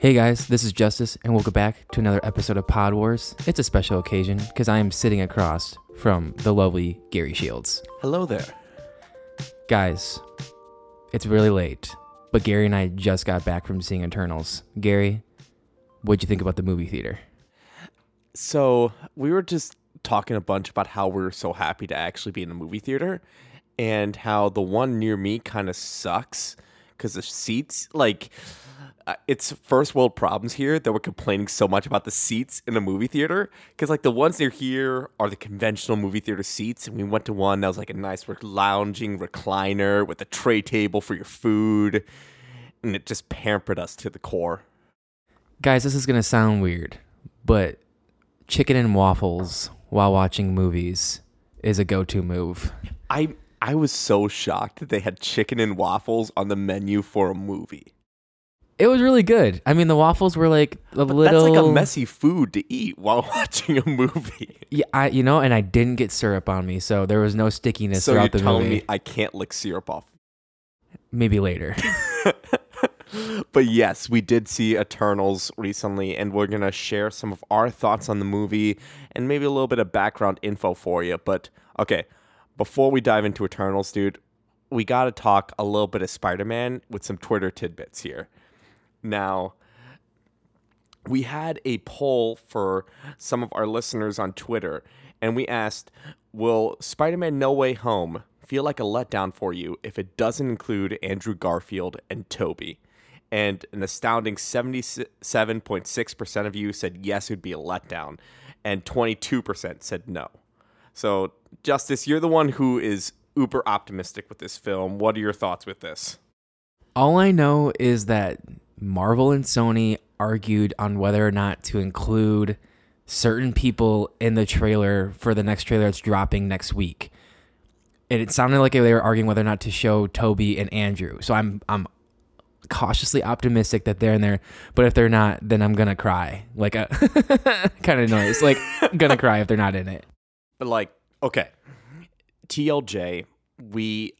Hey guys, this is Justice, and welcome back to another episode of Pod Wars. It's a special occasion because I am sitting across from the lovely Gary Shields. Hello there. Guys, it's really late, but Gary and I just got back from seeing Eternals. Gary, what'd you think about the movie theater? So we were just talking a bunch about how we are so happy to actually be in a movie theater and how the one near me kind of sucks because the seats, like, it's first world problems here that we're complaining so much about the seats in a movie theater. Because like the ones near here are the conventional movie theater seats and we went to one that was like a nice lounging recliner with a tray table for your food and it just pampered us to the core. Guys this is going to sound weird but chicken and waffles while watching movies is a go-to move. I i was so shocked that they had chicken and waffles on the menu for a movie it was really good. I mean, the waffles were like a but little. That's like a messy food to eat while watching a movie. Yeah, I you know, and I didn't get syrup on me, so there was no stickiness so throughout you're the telling movie. me I can't lick syrup off. Maybe later. but yes, we did see Eternals recently, and we're gonna share some of our thoughts on the movie and maybe a little bit of background info for you. But okay, before we dive into Eternals, dude, we gotta talk a little bit of Spider-Man with some Twitter tidbits here. Now, we had a poll for some of our listeners on Twitter, and we asked, Will Spider Man No Way Home feel like a letdown for you if it doesn't include Andrew Garfield and Tobey? And an astounding 77.6% of you said yes, it would be a letdown, and 22% said no. So, Justice, you're the one who is uber optimistic with this film. What are your thoughts with this? All I know is that Marvel and Sony argued on whether or not to include certain people in the trailer for the next trailer that's dropping next week. And it sounded like they were arguing whether or not to show Tobey and Andrew. So I'm I'm cautiously optimistic that they're in there, but if they're not, then I'm gonna cry. Like a kind of noise. Like gonna cry if they're not in it. But like, okay. TLJ, we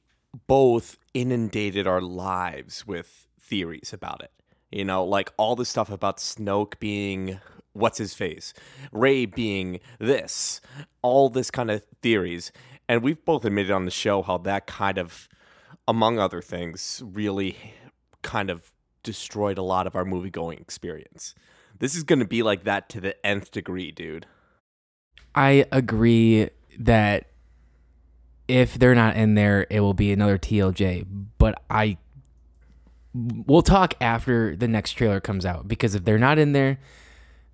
both inundated our lives with theories about it. You know, like all the stuff about Snoke being what's his face, Rey being this, all this kind of theories. And we've both admitted on the show how that kind of, among other things, really kind of destroyed a lot of our movie going experience. This is going to be like that to the nth degree, dude. I agree that if they're not in there, it will be another TLJ. But I we'll talk after the next trailer comes out because if they're not in there,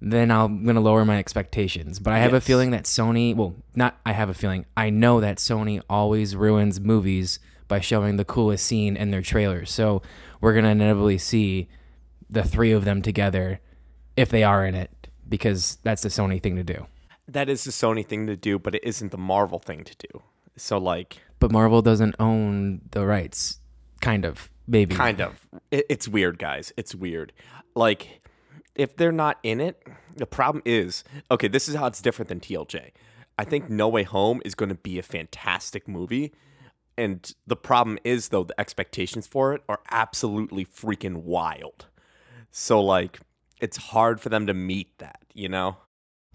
then I'm gonna lower my expectations. But I have yes. a feeling that Sony, well, not I have a feeling, I know that Sony always ruins movies by showing the coolest scene in their trailers. So we're gonna inevitably see the three of them together if they are in it because that's the Sony thing to do. That is the Sony thing to do, but it isn't the Marvel thing to do. So like, but Marvel doesn't own the rights, kind of. Maybe. Kind of. It, it's weird, guys. It's weird. Like, if they're not in it, the problem is okay, this is how it's different than TLJ. I think No Way Home is going to be a fantastic movie. And the problem is, though, the expectations for it are absolutely freaking wild. So, like, it's hard for them to meet that, you know?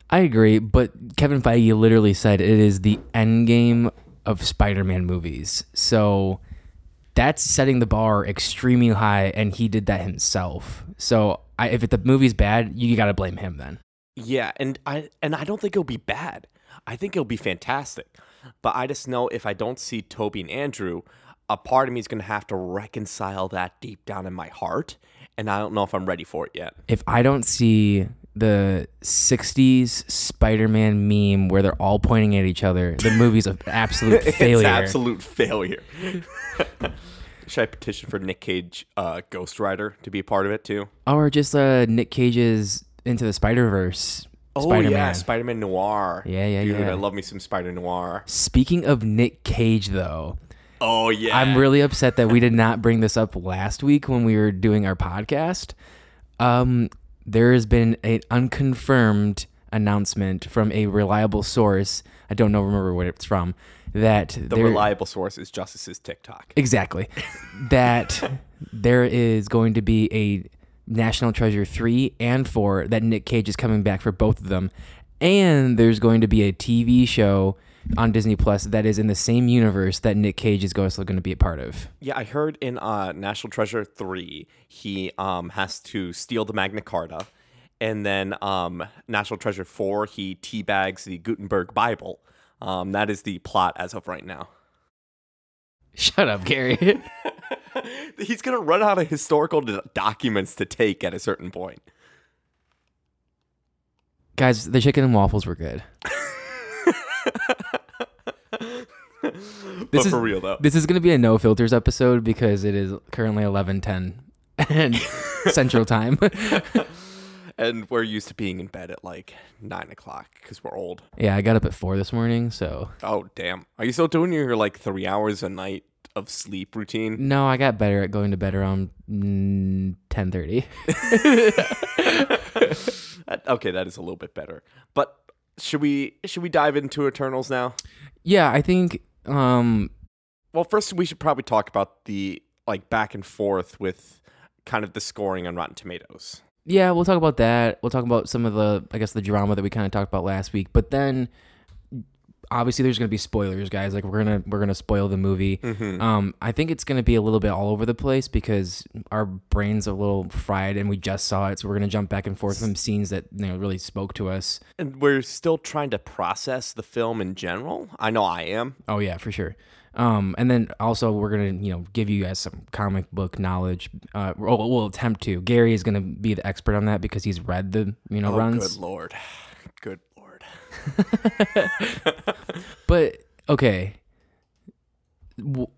I agree, but Kevin Feige literally said it is the end game of Spider Man movies. So that's setting the bar extremely high, and he did that himself. So I, if the movie's bad, you got to blame him then. Yeah, and I and I don't think it'll be bad. I think it'll be fantastic. But I just know if I don't see Tobey and Andrew, a part of me is going to have to reconcile that deep down in my heart, and I don't know if I'm ready for it yet. If I don't see the 60s Spider-Man meme where they're all pointing at each other, the movie's an absolute failure. it's absolute failure. Should I petition for Nick Cage, uh, Ghost Rider, to be a part of it too? Or just uh, Nick Cage's Into the Spider Verse. Oh Spider-Man. yeah, Spider Man Noir. Yeah, yeah, Dude, yeah. I love me some Spider Noir. Speaking of Nick Cage, though. Oh yeah. I'm really upset that we did not bring this up last week when we were doing our podcast. Um, there has been an unconfirmed announcement from a reliable source. I don't know, remember what it's from that the reliable source is Justice's TikTok. Exactly. that there is going to be a National Treasure 3 and 4 that Nick Cage is coming back for both of them. And there's going to be a TV show on Disney Plus that is in the same universe that Nick Cage is also going to be a part of. Yeah, I heard in uh, National Treasure 3, he um, has to steal the Magna Carta. And then um, National Treasure 4, he teabags the Gutenberg Bible. Um, that is the plot as of right now. Shut up, Gary. He's going to run out of historical d- documents to take at a certain point. Guys, the chicken and waffles were good. but is- for real, though. This is going to be a no filters episode because it is currently 11:10 and Central Time. And we're used to being in bed at like 9 o'clock because we're old. yeah, I got up at 4 this morning, so Oh, damn. Are you still doing your like three hours a night of sleep routine? no, I got better at going to bed around mm, 10:30. Okay, that is a little bit better. But should we should we dive into Eternals now? yeah, I think um Well, first we should probably talk about the like back and forth with kind of the scoring on Rotten Tomatoes. yeah, we'll talk about that. We'll talk about some of the I guess the drama that we kind of talked about last week, but then obviously there's going to be spoilers, guys. Like we're going to we're to spoil the movie. Mm-hmm. Um, I think it's going to be a little bit all over the place because our brains are a little fried and we just saw it, so we're going to jump back and forth from scenes that you know really spoke to us. And we're still trying to process the film in general. I know I am. Oh yeah, for sure. Um, and then also we're gonna you know give you guys some comic book knowledge. Uh, we'll, we'll attempt to. Gary is gonna be the expert on that because he's read the you know runs. Oh, runs. good lord. But okay,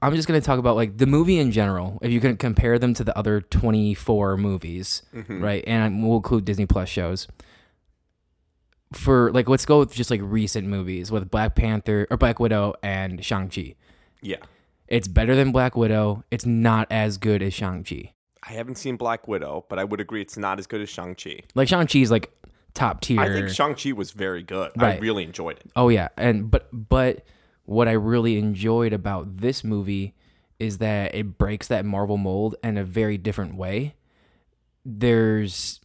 I'm just gonna talk about like the movie in general. If you can compare them to the other 24 movies, Mm-hmm. right? And we'll include Disney Plus shows. For like, let's go with just like recent movies with Black Panther or Black Widow and Shang Chi. Yeah. It's better than Black Widow. It's not as good as Shang Chi. I haven't seen Black Widow, but I would agree it's not as good as Shang-Chi. Like Shang Chi is like top tier. I think Shang-Chi was very good. I really enjoyed it. Oh yeah, and but but what I really enjoyed about this movie is that it breaks that Marvel mold in a very different way. There's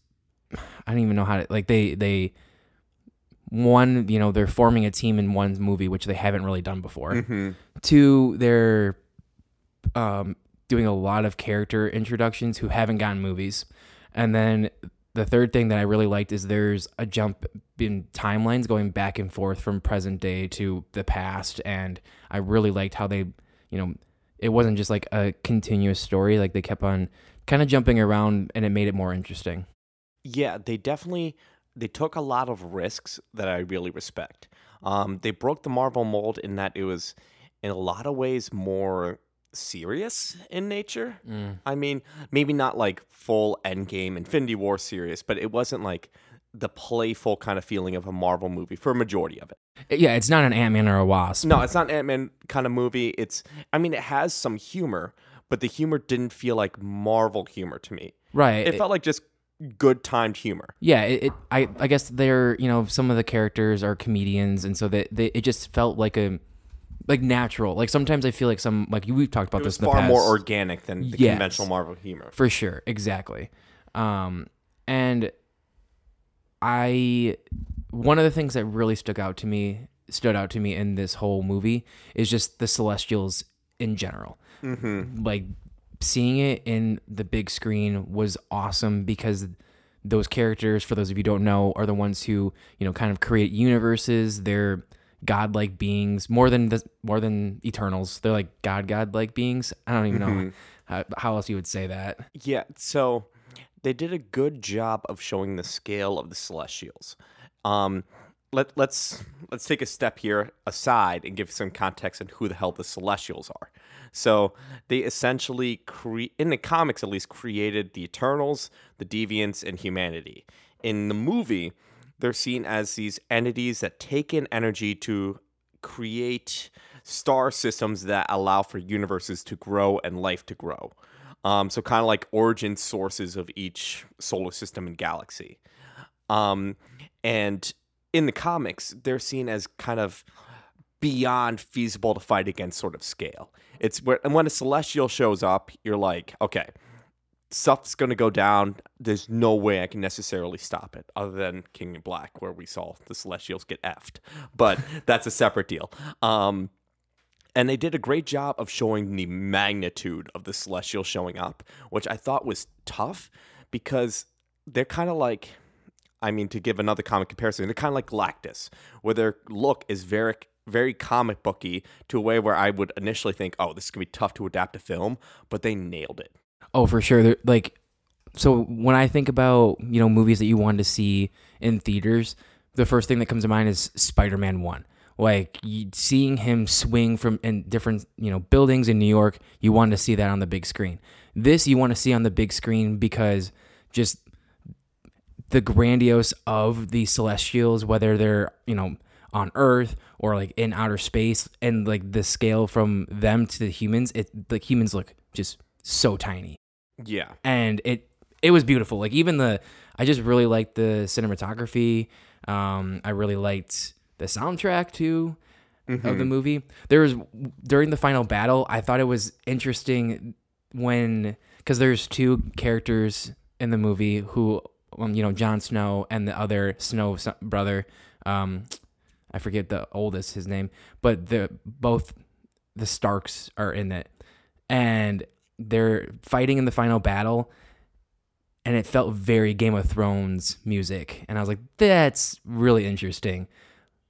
I don't even know how to like they they one, you know, they're forming a team in one movie which they haven't really done before. Mm-hmm. Two, they're um doing a lot of character introductions who haven't gotten movies. And then the third thing that I really liked is there's a jump in timelines going back and forth from present day to the past and I really liked how they, you know, it wasn't just like a continuous story like they kept on kind of jumping around and it made it more interesting. Yeah, they definitely they took a lot of risks that I really respect. Um, they broke the Marvel mold in that it was in a lot of ways more serious in nature. Mm. I mean, maybe not like full Endgame, Infinity War serious, but it wasn't like the playful kind of feeling of a Marvel movie for a majority of it. Yeah, it's not an Ant-Man or a Wasp. No, it's not Ant Man kind of movie. It's I mean, it has some humor, but the humor didn't feel like Marvel humor to me. Right. It felt like just good timed humor. yeah it, it i i guess they're you know some of the characters are comedians and so that they, it just felt like a like natural like sometimes i feel like some like we've talked about this in the far past more organic than the Yes. conventional Marvel humor. for sure exactly um and i one of the things that really stuck out to me stood out to me in this whole movie is just the celestials in general Mm-hmm. like seeing it in the big screen was awesome because those characters for those of you who don't know are the ones who you know kind of create universes they're godlike beings more than the more than eternals they're like god godlike beings i don't even know how, how else you would say that Yeah, so they did a good job of showing the scale of the Celestials. Um, let let's let's take a step here aside and give some context on who the hell the Celestials are. So they essentially cre- in the comics at least created the Eternals, the Deviants, and humanity. In the movie, they're seen as these entities that take in energy to create star systems that allow for universes to grow and life to grow. Um, so kind of like origin sources of each solar system and galaxy. Um, and in the comics, they're seen as kind of beyond feasible to fight against sort of scale. It's where and when a celestial shows up, you're like, okay, stuff's going to go down. There's no way I can necessarily stop it other than King in Black, where we saw the Celestials get effed. But that's a separate deal. Um, and they did a great job of showing the magnitude of the Celestial showing up, which I thought was tough because they're kind of like, I mean, to give another comic comparison, they're kind of like Galactus, where their look is very very comic booky to a way where I would initially think, oh, this is gonna be tough to adapt to film, but they nailed it. Oh, for sure. They're, like, so when I think about you know movies that you wanted to see in theaters, the first thing that comes to mind is Spider Man One. Like seeing him swing from in different you know buildings in New York, you wanted to see that on the big screen. This you want to see on the big screen because just the grandiose of the Celestials, whether they're you know on Earth or like in outer space, and like the scale from them to the humans, it the humans look just so tiny, Yeah. and it it was beautiful. Like even the I just really liked the cinematography. Um, I really liked the soundtrack too of the movie. There was during the final battle, I thought it was interesting when because there's two characters in the movie who um, you know Jon Snow and the other Snow brother. Um, I forget the oldest his name, but the both the Starks are in it, and they're fighting in the final battle, and it felt very Game of Thrones music, and I was like, that's really interesting.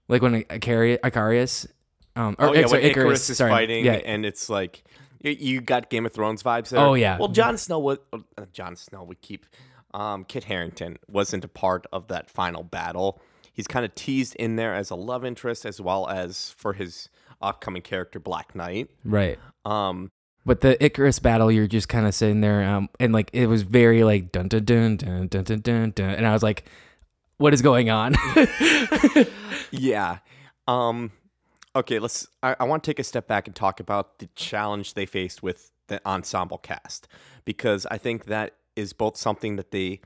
Like when Icari- Icarius, um, or Oh, yeah, sorry, Ikaris, Ikaris is sorry, fighting, yeah, and it's like you, got Game of Thrones vibes there. Oh, yeah. Well, Jon Snow was uh, Jon Snow. We keep um, Kit Harington wasn't a part of that final battle. He's kind of teased in there as a love interest, as well as for his upcoming character Black Knight. right. Um, But the Ikaris battle, you're just kind of sitting there, um, and like it was very like dun dun dun dun dun dun dun, dun and I was like, "What is going on?" yeah. Um, okay, let's. I, I want to take a step back and talk about the challenge they faced with the ensemble cast because I think that is both something that they,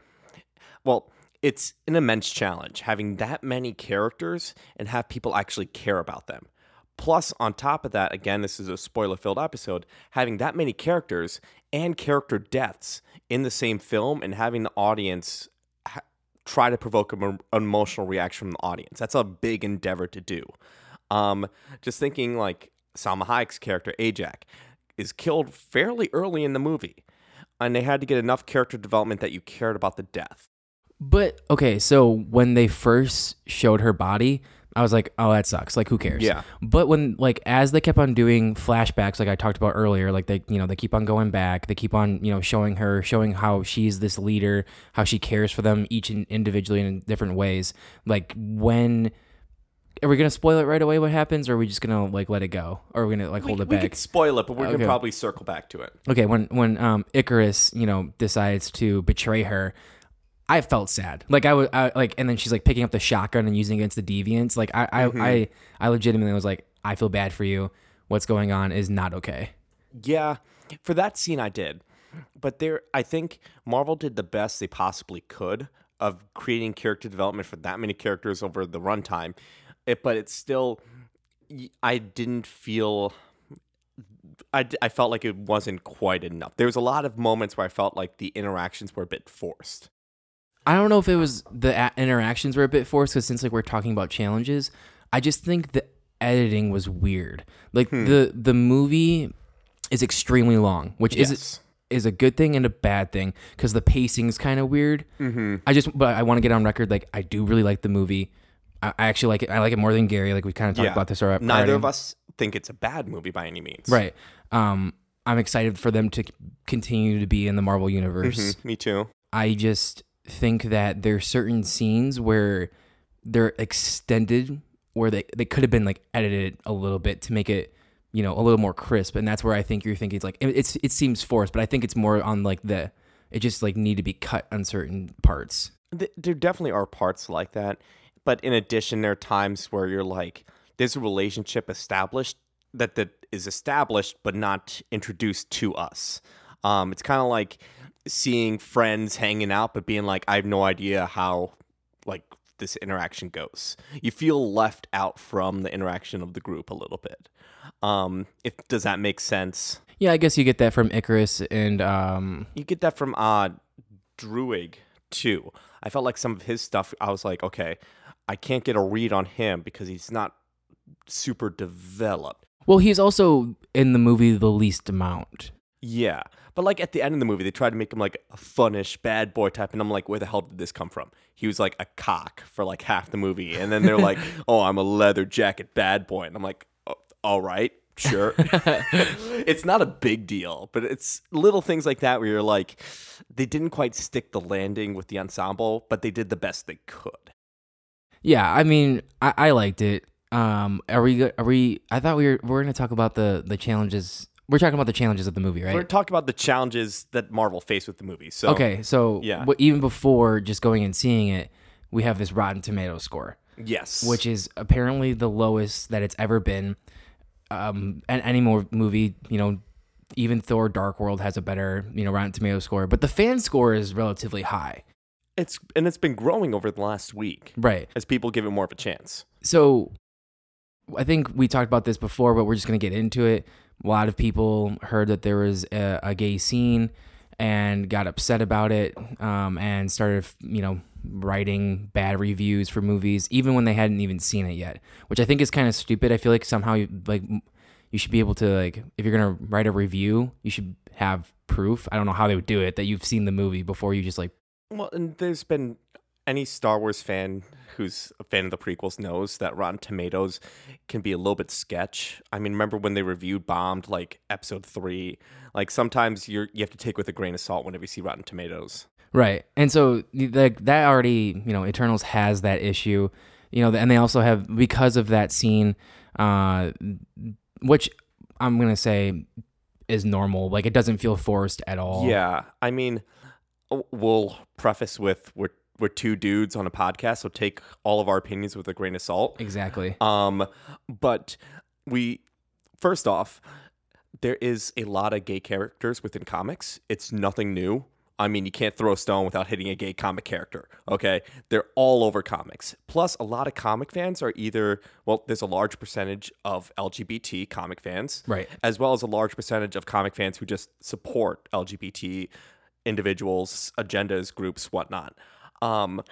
well, it's an immense challenge having that many characters and have people actually care about them. Plus, on top of that, again, this is a spoiler filled episode, having that many characters and character deaths in the same film and having the audience ha- try to provoke an emotional reaction from the audience. That's a big endeavor to do. Um, just thinking like Salma Hayek's character, Ajak, is killed fairly early in the movie. And they had to get enough character development that you cared about the death. but okay, so when they first showed her body, I was like, "Oh, that sucks. Like, who cares?" Yeah. But when like as they kept on doing flashbacks, like I talked about earlier, like they you know they keep on going back, they keep on you know showing her, showing how she's this leader, how she cares for them each in, individually in different ways. Like when are we gonna spoil it right away? What happens, or are we just gonna like let it go, or are we gonna like hold we, it we back? could spoil it, but we're Okay. gonna probably circle back to it. okay, when when um Ikaris, you know, decides to betray her, I felt sad. Like I was I, like, and then she's like picking up the shotgun and using it against the deviants. Like I I, mm-hmm. I I legitimately was like, I feel bad for you. What's going on is not okay. Yeah, for that scene I did. But there I think Marvel did the best they possibly could of creating character development for that many characters over the runtime. It, but it's still I didn't feel I, I felt like it wasn't quite enough. There was a lot of moments where I felt like the interactions were a bit forced. I don't know if it was the a- interactions were a bit forced because since like we're talking about challenges, I just think the editing was weird. Like the the movie is extremely long, which is Yes. is a good thing and a bad thing because the pacing's kind of weird. Mm-hmm. I just but I want to get on record like I do really like the movie. I, I actually like it. I like it more than Gary. Like we kind of talked about this already. Neither of us think it's a bad movie by any means. Right. Um, I'm excited for them to continue to be in the Marvel universe. Mhm, me too. I just think that there's certain scenes where they're extended where they, they could have been like edited a little bit to make it you know a little more crisp and that's where I think you're thinking it's like it- it's it seems forced but I think it's more on like the it just like need to be cut on certain parts. There definitely are parts like that but in addition there are times where you're like there's a relationship established that that is established but not introduced to us um it's kind of like seeing friends hanging out but being like i have no idea how like this interaction goes you feel left out from the interaction of the group a little bit um if does that make sense Yeah, I guess you get that from Ikaris and um You get that from uh Druig too. I felt like some of his stuff I was like, okay, I can't get a read on him because he's not super developed. well, he's also in the movie the least amount. Yeah. But like at the end of the movie, they tried to make him like a funnish bad boy type, and I'm like, where the hell did this come from? He was like a cock for like half the movie, and then they're like, oh, I'm a leather jacket bad boy, and I'm like, oh, all right, sure. it's not a big deal, but it's little things like that where you're like, they didn't quite stick the landing with the ensemble, but they did the best they could. Yeah, I mean, I, I liked it. Um, are we? Are we? I thought we were. We're gonna talk about the the challenges. We're talking about the challenges of the movie, right? We're talking about the challenges that Marvel faced with the movie. So okay, so Yeah. even before just going and seeing it, we have this Rotten Tomato score, yes, which is apparently the lowest that it's ever been. Um, and any more movie, you know, even Thor: Dark World has a better, you know, Rotten Tomato score, but the fan score is relatively high, it's and it's been growing over the last week right? as people give it more of a chance. So I think we talked about this before, but we're just going to get into it. A lot of people heard that there was a, a gay scene and got upset about it um, and started, you know, writing bad reviews for movies, even when they hadn't even seen it yet, which I think is kind of stupid. I feel like somehow, you, like, you should be able to, like, if you're going to write a review, you should have proof. I don't know how they would do it that you've seen the movie before you just, like, Well, and there's been any Star Wars fan who's a fan of the prequels knows that Rotten Tomatoes can be a little bit sketch. I mean, remember when they reviewed bombed like episode three? Like sometimes you're you have to take with a grain of salt whenever you see Rotten Tomatoes. Right. And so like that already, you know, Eternals has that issue, you know, and they also have because of that scene uh which I'm going to say is normal. Like it doesn't feel forced at all. Yeah, I mean, we'll preface with we're we're two dudes on a podcast, so take all of our opinions with a grain of salt. Exactly. Um, but we first off, there is a lot of gay characters within comics. It's nothing new. I mean, you can't throw a stone without hitting a gay comic character. Okay, they're all over comics. Plus, a lot of comic fans are either well, there's a large percentage of LGBT comic fans, Right. as well as a large percentage of comic fans who just support LGBT individuals, agendas, groups, whatnot. Um,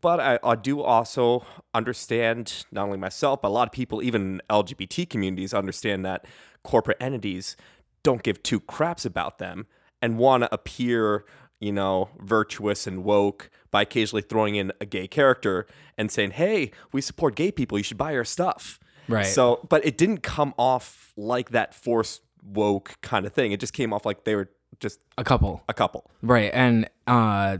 but I, I do also understand not only myself, but a lot of people, even LGBT communities, understand that corporate entities don't give two craps about them and want to appear, you know, virtuous and woke by occasionally throwing in a gay character and saying, "Hey, we support gay people. You should buy our stuff." Right. So, but it didn't come off like that forced woke kind of thing. It just came off like they were just A couple. a couple. Right. And uh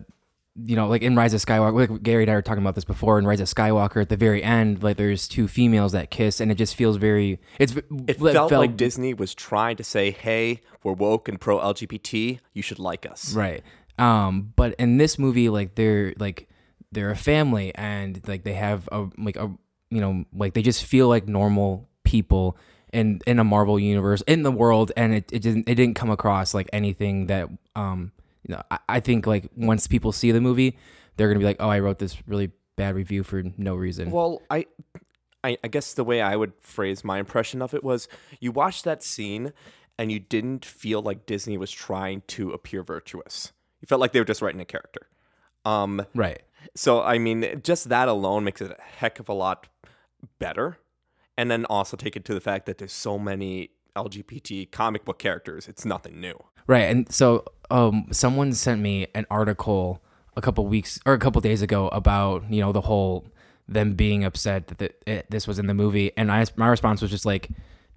you know, like in Rise of Skywalker, like Gary and I were talking about this before. In Rise of Skywalker, at the very end, like there's two females that kiss, and it just feels very. It's It felt, like Disney was trying to say, "Hey, we're woke and pro LGBT. You should like us." Right. Um, but in this movie, like they're like they're a family and like they have a like a you know like they just feel like normal people in in a Marvel universe in the world, and it, it didn't it didn't come across like anything that um I, I think like once people see the movie, they're gonna be like, oh, I wrote this really bad review for no reason. Well, I, I, I guess the way I would phrase my impression of it was, you watched that scene, and you didn't feel like Disney was trying to appear virtuous. You felt like they were just writing a character. Um, right. so I mean, just that alone makes it a heck of a lot better. And then also take it to the fact that there's so many LGBT comic book characters. It's nothing new. Right. And so um someone sent me an article a couple weeks or a couple days ago about, you know, the whole them being upset that the, it, this was in the movie and I my response was just like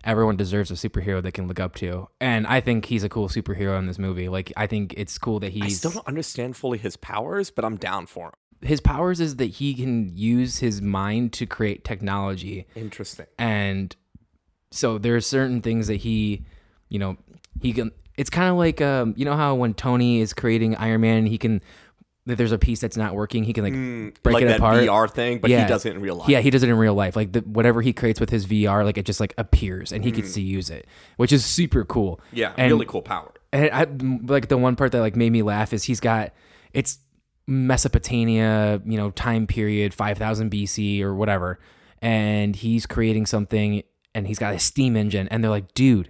everyone deserves a superhero they can look up to. And I think he's a cool superhero in this movie. Like I think it's cool that he's. I still don't understand fully his powers, but I'm down for him. his powers is that he can use his mind to create technology Interesting. and so there are certain things that he you know he can it's kind of like um you know how when tony is creating iron man he can that there's a piece that's not working he can like break Mm, like it that apart VR thing, but Yeah. he does it in real life. yeah he does it in real life like the, whatever he creates with his vr like it just like appears and he gets to use it which is super cool Mm. Yeah, And- really cool power. and I like the one part that like made me laugh is he's got it's Mesopotamia, you know, time period 5000 BC or whatever, and he's creating something and he's got a steam engine and they're like, "Dude,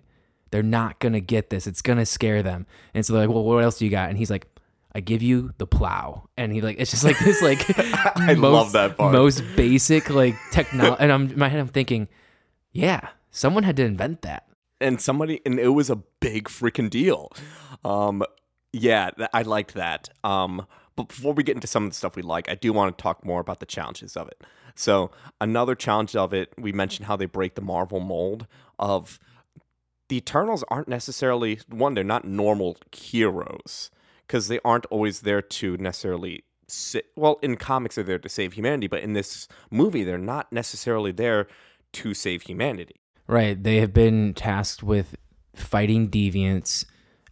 They're not gonna get this. It's gonna scare them. And so they're like, well, what else do you got? And he's like, I give you the plow. And he like, it's just like this like I love that part. most basic like technology. and I'm in my head, I'm thinking, yeah, someone had to invent that. and somebody and it was a big freaking deal um yeah i liked that um but before we get into some of the stuff we like i do want to talk more about the challenges of it so another challenge of it we mentioned how they break the marvel mold of the eternals aren't necessarily one they're not normal heroes because they aren't always there to necessarily sit well in comics they're there to save humanity but in this movie they're not necessarily there to save humanity Right. They have been tasked with fighting deviants.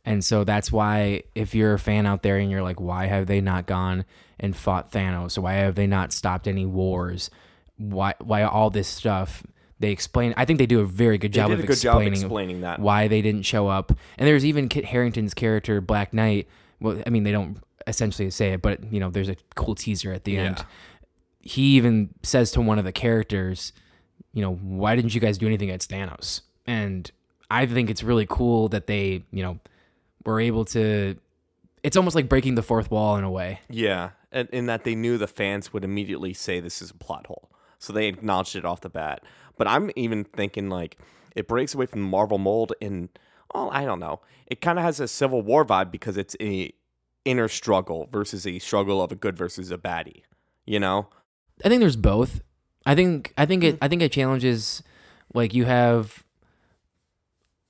And so that's why, if you're a fan out there and you're like, why have they not gone and fought Thanos? Why have they not stopped any wars? Why, why all this stuff? They explain. I think they do a very good job did of a good job explaining, explaining that. why they didn't show up. And there's even Kit Harington's character, Black Knight. Well, I mean, they don't essentially say it, but you know, there's a cool teaser at the end. He even says to one of the characters, you know, why didn't you guys do anything against Thanos? And I think it's really cool that they, you know, were able to. It's almost like breaking the fourth wall in a way. Yeah, and in that they knew the fans would immediately say this is a plot hole, so they acknowledged it off the bat. But I'm even thinking like it breaks away from the Marvel mold, and oh, I don't know, it kind of has a Civil War vibe because it's a inner struggle versus a struggle of a good versus a baddie. You know? I think there's both. I think I think it mm-hmm. I think it challenges like you have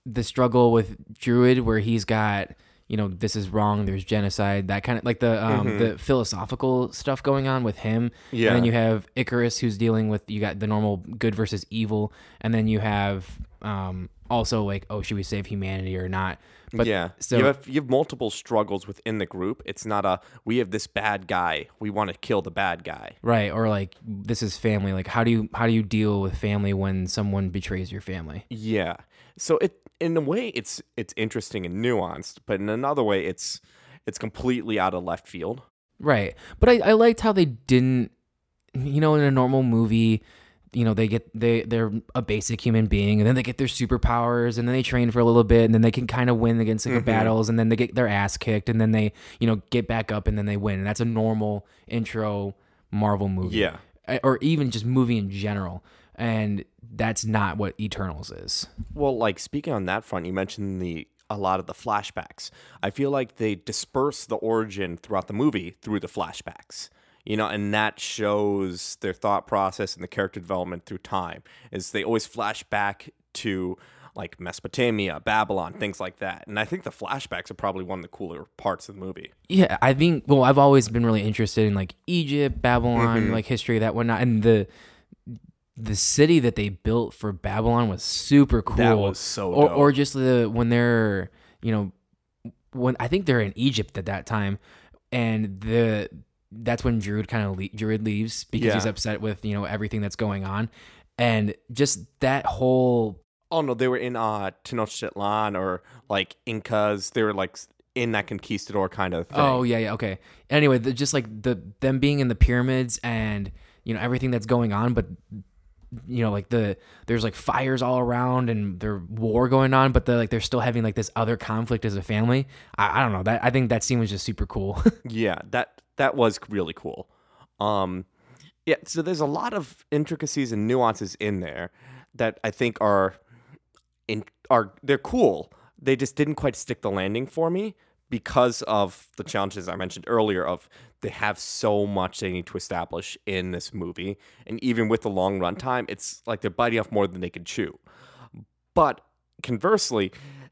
the struggle with Druig where he's got you know this is wrong there's genocide that kind of like the um the philosophical stuff going on with him Yeah. and then you have Ikaris who's dealing with you got the normal good versus evil and then you have um also like oh should we save humanity or not but yeah. so you have you have multiple struggles within the group. It's not a we have this bad guy. We want to kill the bad guy. right or like this is family like how do you how do you deal with family when someone betrays your family Yeah. So it in a way it's it's interesting and nuanced, but in another way it's it's completely out of left field. Right. But I, I liked how they didn't you know, in a normal movie, you know, they get they they're a basic human being and then they get their superpowers and then they train for a little bit and then they can kind of win against Mm-hmm. battles and then they get their ass kicked and then they, you know, get back up and then they win. And that's a normal intro Marvel movie. Yeah. Or even just movie in general. And that's not what Eternals is. Well, like speaking on that front, you mentioned the a lot of the flashbacks. I feel like they disperse the origin throughout the movie through the flashbacks. You know, and that shows their thought process and the character development through time. Is they always flash back to like Mesopotamia, Babylon, things like that. And I think the flashbacks are probably one of the cooler parts of the movie. Yeah, I think. Well, I've always been really interested in like Egypt, Babylon, Mm-hmm. like history that whatnot, and the the city that they built for Babylon was super cool. That was so or dope. or just the when they're you know when I think they're in Egypt at that time, and the that's when Druig kind of le- Druig leaves because he's upset with you know everything that's going on, and just that whole Oh no, they were in uh Tenochtitlan or like Incas. They were like in that conquistador kind of thing. Oh yeah, yeah, okay. Anyway, the, just like the them being in the pyramids and you know everything that's going on, but you know like the there's like fires all around and there's war going on, but the like they're still having like this other conflict as a family. I, I don't know that I think that scene was just super cool. Yeah, that that was really cool. Um yeah, so there's a lot of intricacies and nuances in there that I think are in are they're cool. They just didn't quite stick the landing for me because of the challenges I mentioned earlier of they have so much they need to establish in this movie and even with the long run time it's like they're biting off more than they can chew. But conversely,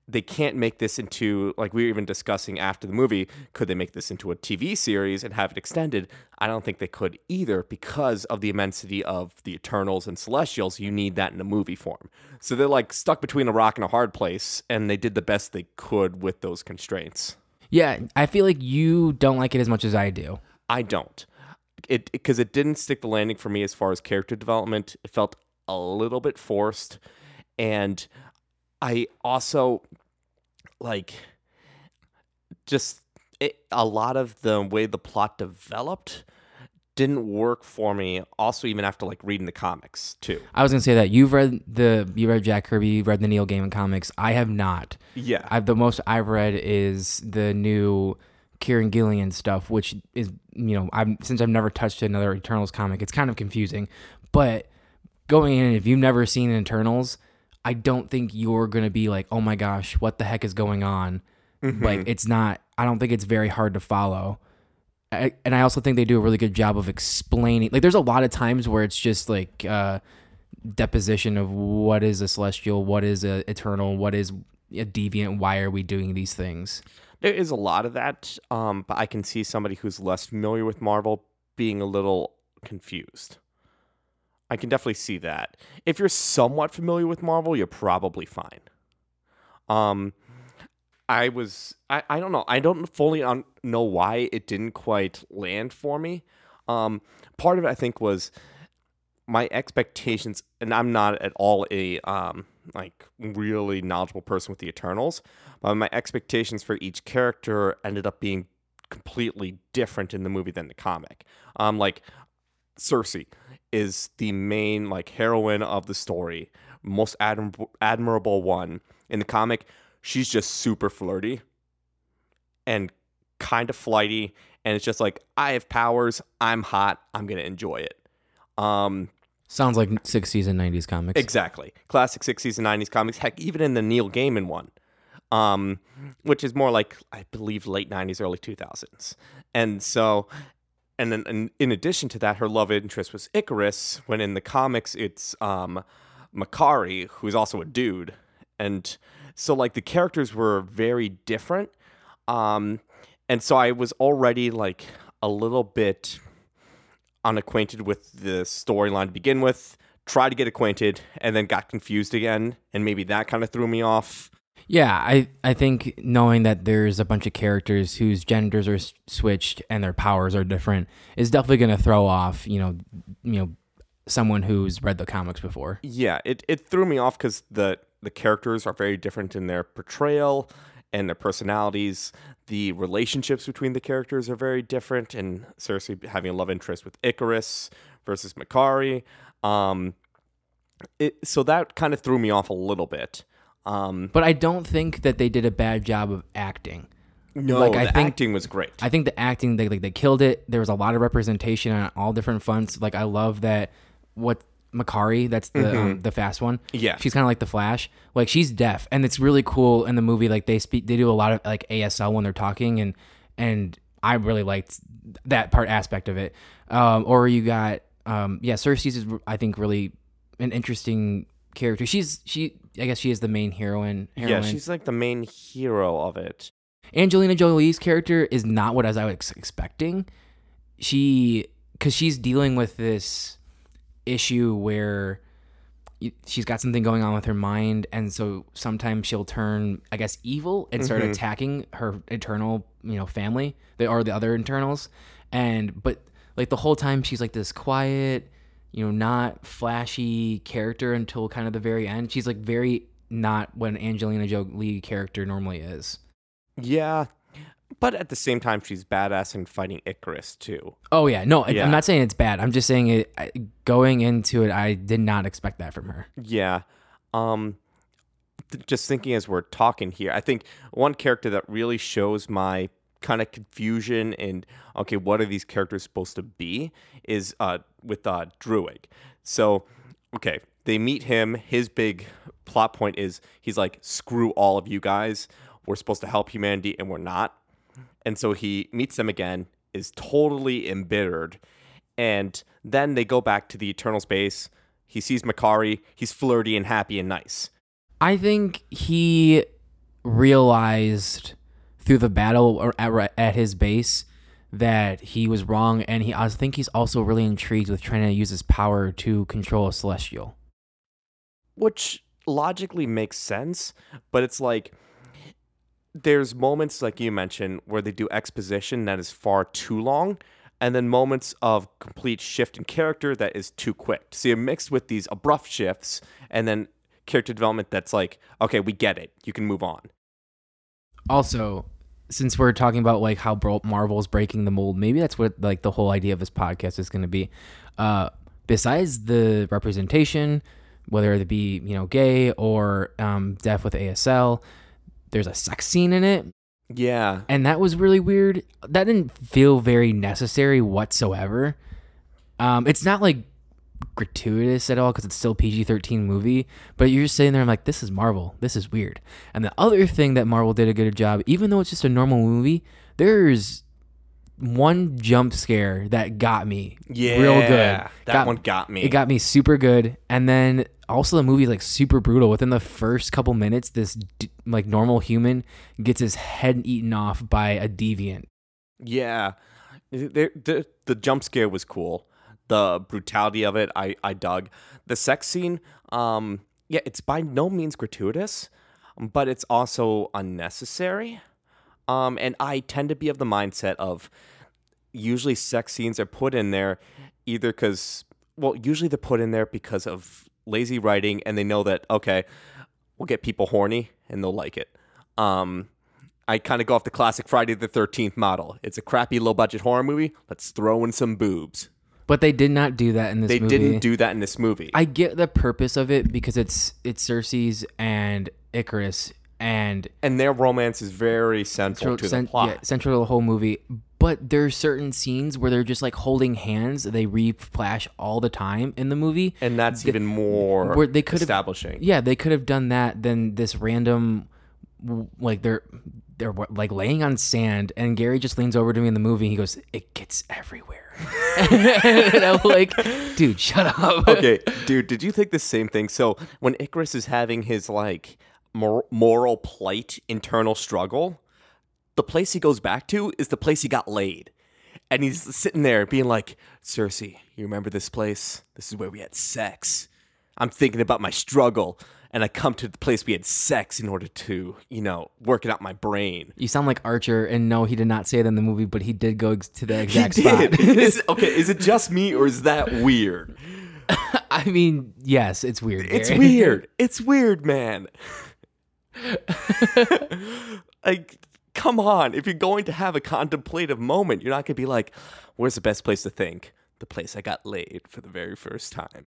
they can't make this into like we were even discussing after the movie. Could they make this into a TV series and have it extended? I don't think they could either because of the immensity of the Eternals and Celestials. You need that in a movie form. So they're like stuck between a rock and a hard place, and they did the best they could with those constraints. Yeah, I feel like you don't like it as much as I do. I don't. It because it didn't stick the landing for me as far as character development. It felt a little bit forced, and I also like just it, a lot of the way the plot developed didn't work for me. Also, even after like reading the comics too. I was gonna say that you've read the you read Jack Kirby, you've read the Neil Gaiman comics. I have not. Yeah, I've the most I've read is the new Kieron Gillen stuff, which is you know I'm since I've never touched another Eternals comic, it's kind of confusing. But going in, if you've never seen Eternals, I don't think you're gonna be like, oh my gosh, what the heck is going on? Mm-hmm. Like it's not. I don't think it's very hard to follow. And I also think they do a really good job of explaining. Like, there's a lot of times where it's just like uh, deposition of what is a celestial, what is a eternal, what is a deviant, why are we doing these things? there is a lot of that. Um, but I can see somebody who's less familiar with Marvel being a little confused. I can definitely see that. If you're somewhat familiar with Marvel, you're probably fine. Um, I was I, I don't know I don't fully un- know why it didn't quite land for me. Um, part of it I think was my expectations, and I'm not at all a um like really knowledgeable person with the Eternals, but my expectations for each character ended up being completely different in the movie than the comic. Um, like Sersi is the main like heroine of the story, most admirable, admirable one in the comic. She's just super flirty and kind of flighty, and it's just like I have powers, I'm hot, I'm gonna enjoy it. Um, Sounds like 60s and 90s comics. Exactly. Classic 60s and 90s comics. Heck, even in the Neil Gaiman one, um, which is more like, I believe, late 90s, early 2000s. And so, and then in, in addition to that, her love interest was Ikaris, when in the comics, it's um, Makkari, who's also a dude. And so, like, the characters were very different. Um, and so I was already, like, a little bit unacquainted with the storyline to begin with, tried to get acquainted, and then got confused again, and maybe that kind of threw me off. Yeah, I, I think knowing that there's a bunch of characters whose genders are s- switched and their powers are different is definitely going to throw off, you know, you know, someone who's read the comics before. Yeah, it, it threw me off because the the characters are very different in their portrayal and their personalities. The relationships between the characters are very different, and Sersi having a love interest with Ikaris versus Makkari. Um, it, so that kind of threw me off a little bit. Um, But I don't think that they did a bad job of acting. no, Like, the I think- acting was great. I think the acting they like they killed it. There was a lot of representation on all different fronts. Like I love that what Makkari, that's the um, the fast one. Yeah. she's kind of like the Flash. Like she's deaf, and it's really cool in the movie. Like they speak, they do a lot of like ASL when they're talking, and and I really liked that part aspect of it. Um, or you got um, yeah, Sersi's is I think really an interesting character. She's she I guess she is the main heroine. heroine. yeah, she's like the main hero of it. Angelina Jolie's character is not what as I was expecting. She, because she's dealing with this issue where she's got something going on with her mind, and so sometimes she'll turn, I guess, evil and start mm-hmm. attacking her eternal, you know, family, they or the other internals, and but like the whole time she's like this quiet, you know, not flashy character until kind of the very end. She's like very not what an Angelina Jolie character normally is. Yeah, but at the same time, she's badass in fighting Ikaris too. Oh yeah, no, Yeah. I'm not saying it's bad. I'm just saying it. Going into it, I did not expect that from her. Yeah. Um th- just thinking as we're talking here, I think one character that really shows my kind of confusion and okay, what are these characters supposed to be is uh with uh Druig. So, okay, they meet him, his big plot point is he's like screw all of you guys. We're supposed to help humanity and we're not. And so he meets them again, is totally embittered. And then they go back to the Eternal Space. He sees Makkari. He's flirty and happy and nice. I think he realized through the battle or at, at his base that he was wrong, and he. I think he's also really intrigued with trying to use his power to control a celestial. Which logically makes sense, but it's like there's moments like you mentioned where they do exposition that is far too long, and then moments of complete shift in character that is too quick. So you're mixed with these abrupt shifts and then character development that's like, okay, we get it. You can move on. Also, since we're talking about like how Marvel's breaking the mold, maybe that's what like the whole idea of this podcast is going to be. Uh, besides the representation, whether it be you know gay or um, deaf with ASL, there's a sex scene in it, Yeah. and that was really weird. That didn't feel very necessary whatsoever. Um, it's not like gratuitous at all because it's still PG thirteen movie. But you're just sitting there, I'm like, this is Marvel. This is weird. And the other thing that Marvel did a good job, even though it's just a normal movie, there's one jump scare that got me Yeah. real good. That Got- one got me. It got me super good, and then also the movie like super brutal. Within the first couple minutes, this d- like normal human gets his head eaten off by a deviant. Yeah, the, the the jump scare was cool. The brutality of it, I I dug. The sex scene, um, yeah, it's by no means gratuitous, but it's also unnecessary. Um, and I tend to be of the mindset of usually sex scenes are put in there either because well, usually they're put in there because of lazy writing, and they know that okay, we'll get people horny and they'll like it. Um, I kind of go off the classic Friday the 13th model. It's a crappy low budget horror movie. Let's throw in some boobs. But they did not do that in this movie. They movie. didn't do that in this movie. I get the purpose of it because it's it's Sersi's and Ikaris and and their romance is very central to cen- the plot. yeah, central to the whole movie. But there's certain scenes where they're just like holding hands. They re-flash all the time in the movie. And that's even more where they could've- establishing. Yeah, they could have done that than this random, like they're they're like laying on sand, and Gary just leans over to me in the movie. and He goes, "It gets everywhere," and I'm like, "Dude, shut up." okay, dude, did you think the same thing? So when Ikaris is having his like mor- moral plight, internal struggle, the place he goes back to is the place he got laid, and he's sitting there being like, "Sersi, you remember this place? This is where we had sex. I'm thinking about my struggle." And I come to the place we had sex in order to, you know, work it out my brain. You sound like Archer, and no, he did not say it in the movie, but he did go ex- to the He exact did. spot. is, okay, is it just me or is that weird? I mean, yes, it's weird. It's weird. It's weird, man. like, come on. If you're going to have a contemplative moment, you're not going to be like, where's the best place to think? The place I got laid for the very first time.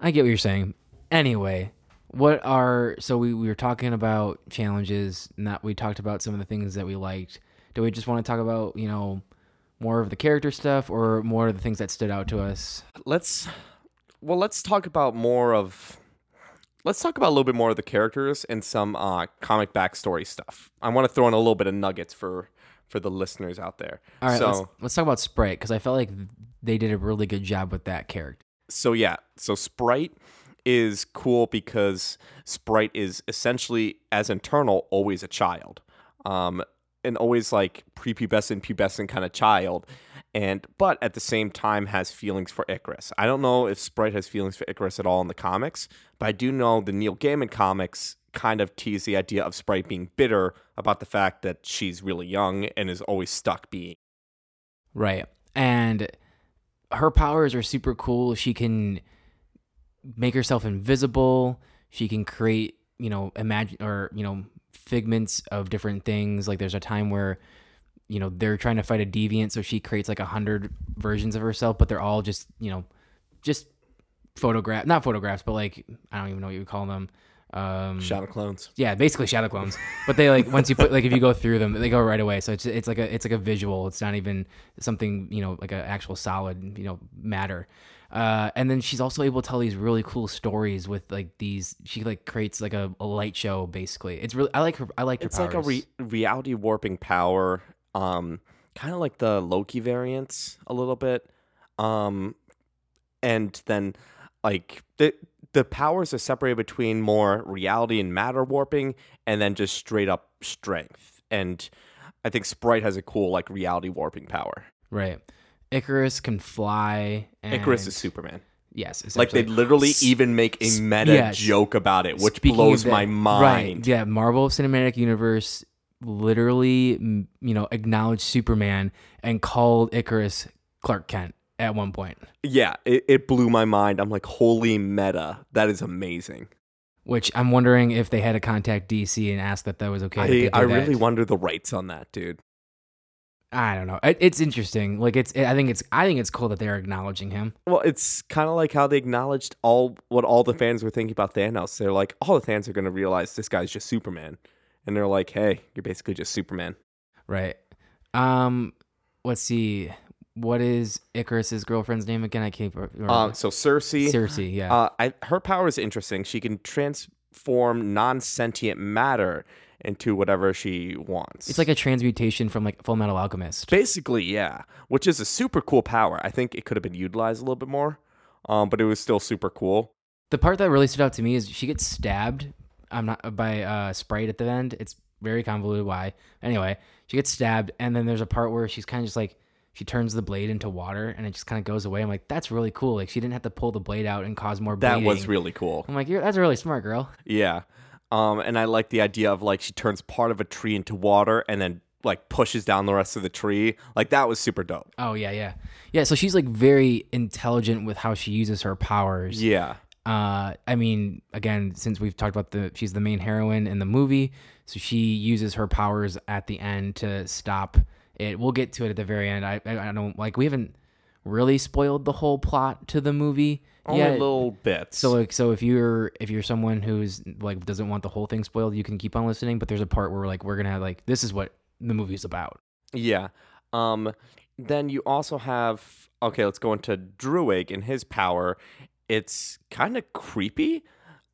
I get what you're saying. Anyway, what are so we, we were talking about challenges, not we talked about some of the things that we liked. Do we just want to talk about, you know, more of the character stuff or more of the things that stood out to us? Let's, well, let's talk about more of, let's talk about a little bit more of the characters and some uh, comic backstory stuff. I want to throw in a little bit of nuggets for for the listeners out there. All right, so, let's, let's talk about Sprite because I felt like they did a really good job with that character. so yeah, so Sprite is cool because Sprite is essentially as internal always a child. Um and always like prepubescent pubescent kind of child and but at the same time has feelings for Ikaris. I don't know if Sprite has feelings for Ikaris at all in the comics, but I do know the Neil Gaiman comics kind of tease the idea of Sprite being bitter about the fact that she's really young and is always stuck being Right. And her powers are super cool. She can make herself invisible. She can create, you know, imagine or, you know, figments of different things. Like there's a time where, you know, they're trying to fight a deviant, so she creates like a hundred versions of herself, but they're all just, you know, just photograph not photographs, but like I don't even know what you would call them. Um shadow clones. yeah, basically shadow clones. But they like once you put like if you go through them, they go right away. So it's it's like a it's like a visual. It's not even something you know like an actual solid you know matter. Uh, and then she's also able to tell these really cool stories with like these. She like creates like a, a light show basically. It's really I like her. I like her. It's like a re- reality warping power, um, kind of like the Loki variants a little bit, um, and then like the the powers are separated between more reality and matter warping, and then just straight up strength. And I think Sprite has a cool like reality warping power. right. Ikaris can fly. And, Ikaris is Superman. yes. Like they literally S- even make a meta yes. joke about it, which Speaking blows my mind. Right. Yeah. Marvel Cinematic Universe literally, you know, acknowledged Superman and called Ikaris Clark Kent at one point. Yeah, it, it blew my mind. I'm like, holy meta. That is amazing. which I'm wondering if they had to contact DC and ask that that was okay. I, I really wonder the rights on that, dude. I don't know. It, it's interesting. Like it's. I think it's. I think it's cool that they're acknowledging him. Well, it's kind of like how they acknowledged all what all the fans were thinking about Thanos. They're like, all the fans are going to realize this guy's just Superman, and they're like, hey, you're basically just Superman. Right. Um. Let's see. What is Ikaris's girlfriend's name again? I can't remember. Um, so Sersi, Sersi. Yeah. uh, I, her power is interesting. She can transform non-sentient matter into whatever she wants. it's like a transmutation from like Full Metal Alchemist. basically, yeah, which is a super cool power. I think it could have been utilized a little bit more, um, but it was still super cool. The part that really stood out to me is she gets stabbed. I'm not by uh, Sprite at the end. It's very convoluted why. Anyway, she gets stabbed, and then there's a part where she's kind of just like she turns the blade into water, and it just kind of goes away. I'm like, that's really cool. Like she didn't have to pull the blade out and cause more. That was really cool. I'm like, You're, that's a really smart, girl. Yeah. Um, and I like the idea of like she turns part of a tree into water and then like pushes down the rest of the tree. Like that was super dope. Oh yeah, yeah, yeah. So she's like very intelligent with how she uses her powers. Yeah. Uh, I mean, again, since we've talked about the she's the main heroine in the movie, so she uses her powers at the end to stop it. We'll get to it at the very end. I I, I don't like we haven't really spoiled the whole plot to the movie Only yet. little bits. so like so if you're if you're someone who's like doesn't want the whole thing spoiled, you can keep on listening. But there's a part where like we're gonna have like this is what the movie's about. yeah. Um, then you also have okay. Let's go into Druig and his power. It's kind of creepy.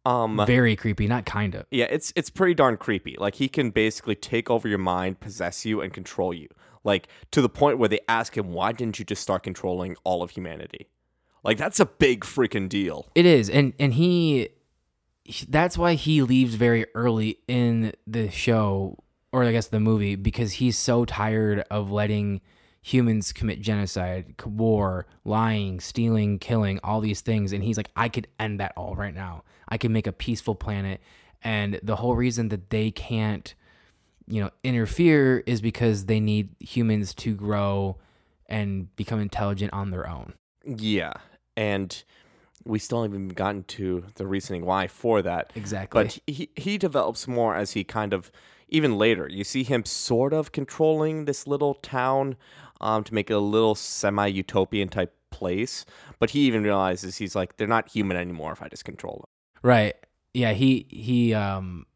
Um, Very creepy, not kind of. Yeah, it's it's pretty darn creepy. Like he can basically take over your mind, possess you, and control you. Like to the point where they ask him, "Why didn't you just start controlling all of humanity?" Like that's a big freaking deal. It is, and and he, he- that's why he leaves very early in the show, or I guess the movie, because he's so tired of letting humans commit genocide, war, lying, stealing, killing, all these things, and he's like, I could end that all right now. I can make a peaceful planet, and the whole reason that they can't, you know, interfere is because they need humans to grow and become intelligent on their own. Yeah, and we still haven't even gotten to the reasoning why for that. Exactly. But he he develops more as he kind of even later. You see him sort of controlling this little town um, to make it a little semi utopian type place. But he even realizes he's like they're not human anymore if I just control them. Right. Yeah, he he um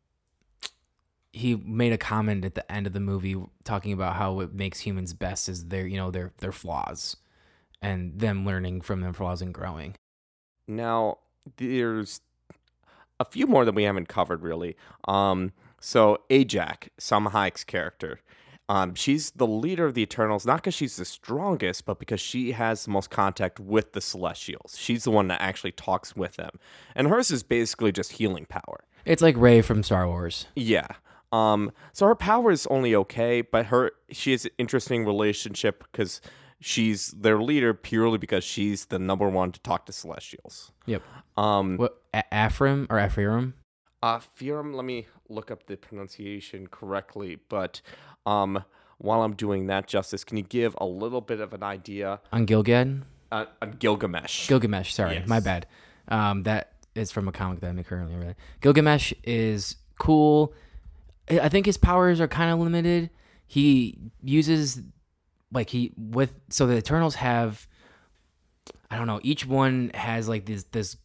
he made a comment at the end of the movie talking about how what makes humans best is their, you know, their their flaws and them learning from their flaws and growing. Now there's a few more that we haven't covered really. Um, so Ajak, Salma Hayek's character. Um, she's the leader of the Eternals, not because she's the strongest, but because she has the most contact with the Celestials. She's the one that actually talks with them. And hers is basically just healing power. It's like Rey from Star Wars. Yeah. Um, so her power is only okay, but her she has an interesting relationship because she's their leader purely because she's the number one to talk to Celestials. Yep. Um, What A- or Ephraim? Uh, let me look up the pronunciation correctly. But um, while I'm doing that, Justice, can you give a little bit of an idea On Gilgad? uh, on Gilgamesh? Gilgamesh, sorry. My bad. Um that is from a comic that I'm currently reading. Gilgamesh is cool. I I think his powers are kind of limited. He uses like he with so the Eternals have I don't know, each one has like this this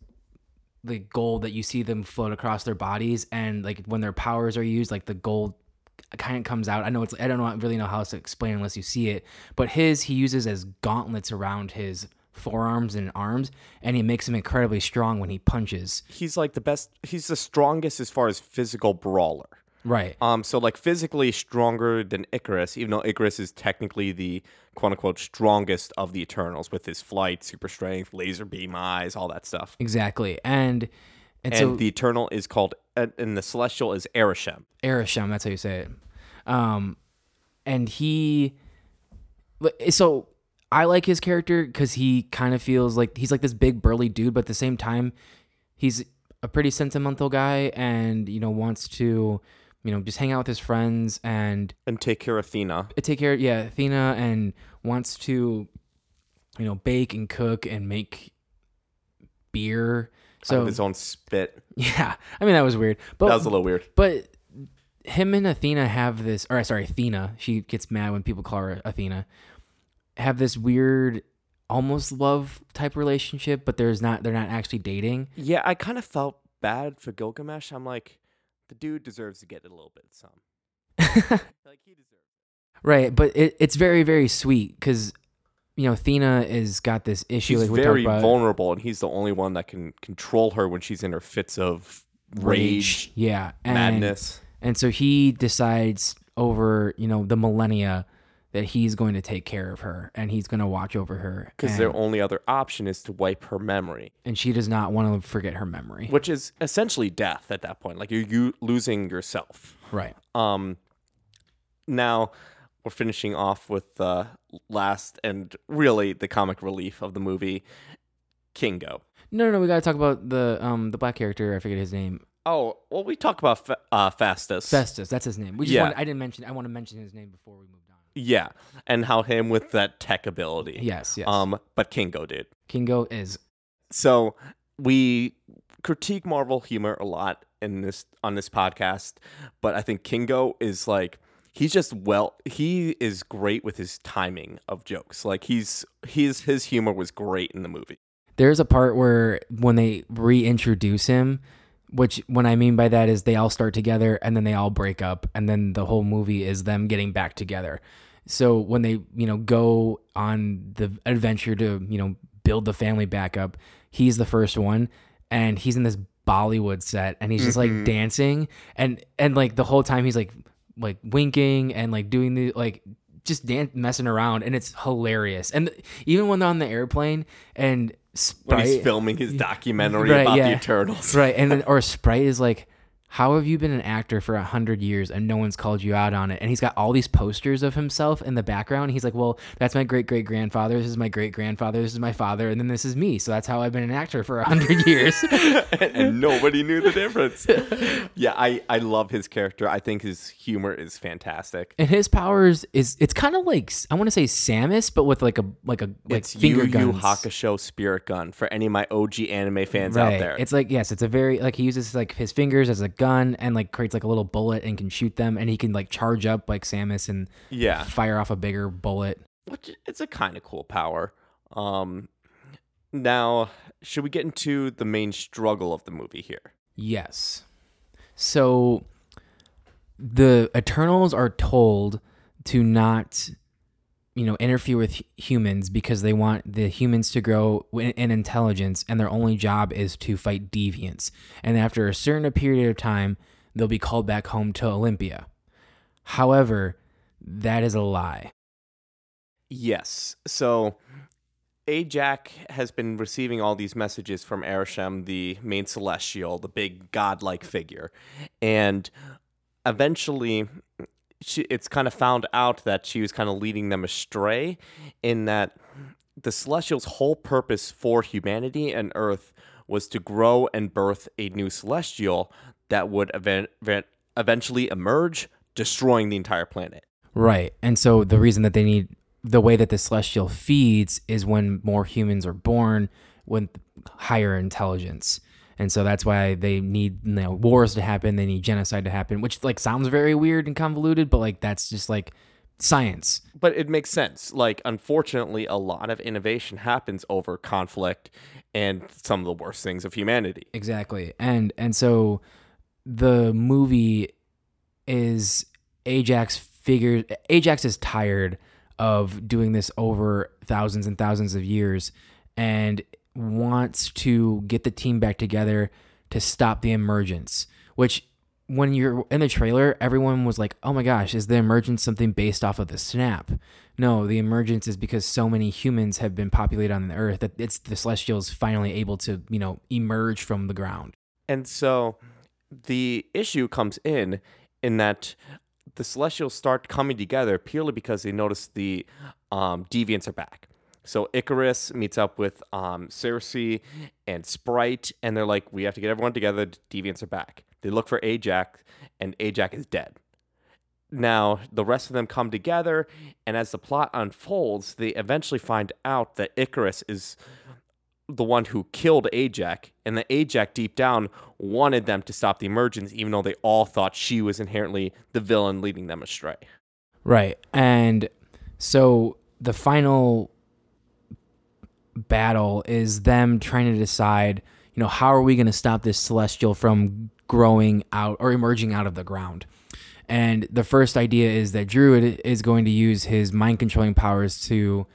the gold that you see them float across their bodies and like when their powers are used like the gold kind of comes out. I know it's I don't know really know how else to explain unless you see it, but his he uses as gauntlets around his forearms and arms and he makes him incredibly strong when he punches. He's like the best. He's the strongest as far as physical brawler. Right. Um, so like physically stronger than Ikaris, even though Ikaris is technically the quote unquote strongest of the Eternals with his flight, super strength, laser beam eyes, all that stuff. Exactly. And and, And so the Eternal is called, and the Celestial is Arishem. Arishem, that's how you say it. Um, and he, so I like his character because he kind of feels like he's like this big burly dude, but at the same time, he's a pretty sentimental guy, and you know wants to, you know, just hang out with his friends and And take care of Athena. take care, yeah, Athena, and wants to, you know, bake and cook and make beer So of his own spit. yeah, I mean that was weird, but That was a little weird. but him and Athena have this, or sorry, Athena. She gets mad when people call her Athena. Have this weird, almost love type relationship, but there's not. They're not actually dating. Yeah, I kind of felt bad for Gilgamesh. I'm like, the dude deserves to get a little bit some. like he deserves. Right, but it, it's very very sweet because you know Athena is got this issue. She's like very vulnerable, and he's the only one that can control her when she's in her fits of rage, yeah, and, madness. and so he decides over you know the millennia that he's going to take care of her and he's going to watch over her Because their only other option is to wipe her memory, and she does not want to forget her memory. which is essentially death at that point. Like you're you losing yourself. Right. Um, now we're finishing off with the last and really the comic relief of the movie, Kingo. No, no, no. We got to talk about the um the black character. I forget his name. Oh well, we talk about uh, Phastos. Festus. That's his name. We just Yeah. wanted, I didn't mention. I want to mention his name before we moved on. yeah, and how him with that tech ability. Yes. Yes. Um, but Kingo did. Kingo is So we critique Marvel humor a lot in this on this podcast, but I think Kingo is like he's just well he is great with his timing of jokes. Like he's his his humor was great in the movie. there's a part where when they reintroduce him which what i mean by that is they all start together and then they all break up and then the whole movie is them getting back together so when they you know go on the adventure to you know build the family back up he's the first one and he's in this bollywood set and he's just like mm-hmm. dancing and and like the whole time he's like like winking and like doing the like just dan- messing around and it's hilarious and even when they're on the airplane and When he's Sprite- filming his documentary Right, about yeah. the Eternals. right and then or sprite is like how have you been an actor for a hundred years and no one's called you out on it? And he's got all these posters of himself in the background. He's like well that's my great great grandfather. This is my great grandfather. This is my father. And then this is me. So that's how i've been an actor for a hundred years. And nobody knew the difference. yeah, I, I love his character. I think his humor is fantastic. and his powers is it's kind of like i want to say samus but with like a like a like it's finger Yu Yu Hakusho Spirit Gun for any of my OG anime fans right. out there. it's like yes it's a very like he uses like his fingers as a gun and like creates like a little bullet and can shoot them and he can like charge up like samus and yeah, fire off a bigger bullet which it's a kind of cool power. Um, now, should we get into the main struggle of the movie here? Yes. So the Eternals are told to not, you know, interfere with humans because they want the humans to grow in, in intelligence, and their only job is to fight deviants. And after a certain period of time, they'll be called back home to Olympia. However, that is a lie. Yes. So Ajak has been receiving all these messages from Arishem, the main celestial, the big godlike figure. And eventually she, it's kind of found out that she was kind of leading them astray in that the celestial's whole purpose for humanity and earth was to grow and birth a new celestial that would event, event, eventually emerge destroying the entire planet Right. And so the reason that they need the way that the celestial feeds is when more humans are born with higher intelligence. And so that's why they need you know, wars to happen, they need genocide to happen, which like sounds very weird and convoluted, but like that's just like science. but it makes sense. Like, unfortunately, a lot of innovation happens over conflict and some of the worst things of humanity. Exactly. And and so the movie is Ajax figures Ajax is tired of doing this over thousands and thousands of years and wants to get the team back together to stop the emergence, which when you're in the trailer, everyone was like, "Oh my gosh, is the emergence something based off of the snap?" No, the emergence is because so many humans have been populated on the earth that it's the celestials finally able to, you know, emerge from the ground. And so the issue comes in in that the Celestials start coming together purely because they notice the um, deviants are back. So Ikaris meets up with um, Sersi and Sprite, and they're like, "We have to get everyone together. Deviants are back." They look for Ajax, and Ajax is dead. Now the rest of them come together, and as the plot unfolds, they eventually find out that Ikaris is the one who killed Ajax, and the Ajax deep down wanted them to stop the emergence, even though they all thought she was inherently the villain leading them astray. Right. And so the final battle is them trying to decide, you know, how are we going to stop this celestial from growing out or emerging out of the ground? And the first idea is that Druig is going to use his mind controlling powers to,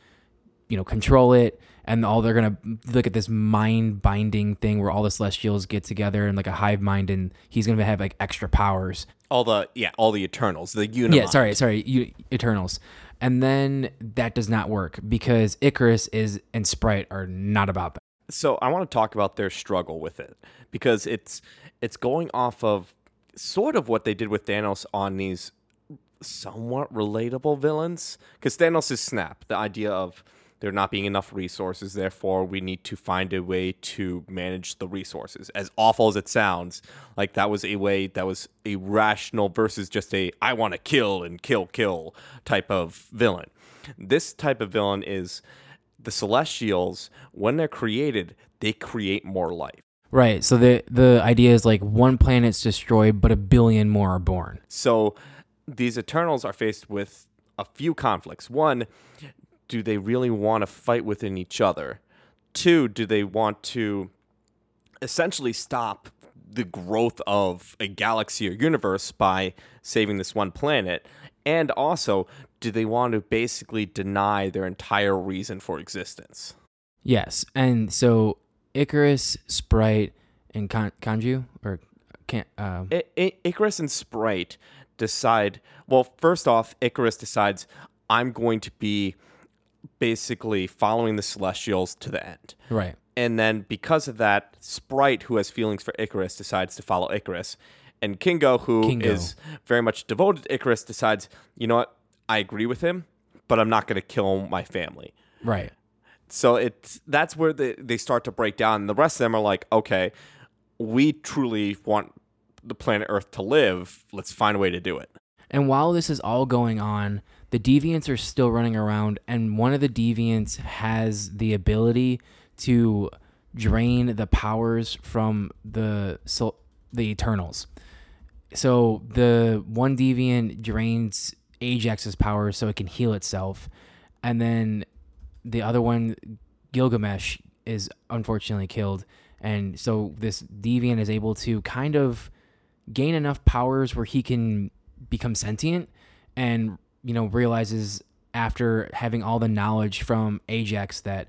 you know, control it. And all they're going to look at this mind binding thing where all the celestials get together in like a hive mind and he's going to have like extra powers. All the yeah, all the Eternals, the Unimind. Yeah, sorry, sorry, you, Eternals. And then that does not work because Ikaris is and Sprite are not about that. So I want to talk about their struggle with it because it's it's going off of sort of what they did with Thanos on these somewhat relatable villains. Because Thanos is Snap, the idea of there not being enough resources, therefore we need to find a way to manage the resources. As awful as it sounds, like that was a way that was a rational versus just a I want to kill and kill kill type of villain. This type of villain is the Celestials. When they're created, they create more life. Right. So the the idea is like one planet's destroyed, but a billion more are born. So these Eternals are faced with a few conflicts. One, do they really want to fight within each other? Two, do they want to essentially stop the growth of a galaxy or universe by saving this one planet? And also, do they want to basically deny their entire reason for existence? Yes. And so Ikaris, Sprite, and Kan- Kanju or can't uh, I- I- Ikaris and Sprite decide. Well, first off, Ikaris decides I'm going to be basically following the Celestials to the end. right. And then because of that, Sprite, who has feelings for Ikaris, decides to follow Ikaris. And Kingo, who is Kingo. very much devoted to Ikaris, decides, you know what, I agree with him, but I'm not going to kill my family. Right. So it's that's where they, they start to break down. And the rest of them are like, okay, we truly want the planet Earth to live. Let's find a way to do it. And while this is all going on, the deviants are still running around, and one of the deviants has the ability to drain the powers from the the Eternals. So the one deviant drains Ajax's powers so it can heal itself, and then the other one, Gilgamesh, is unfortunately killed, and so this deviant is able to kind of gain enough powers where he can become sentient and you know realizes after having all the knowledge from Ajax that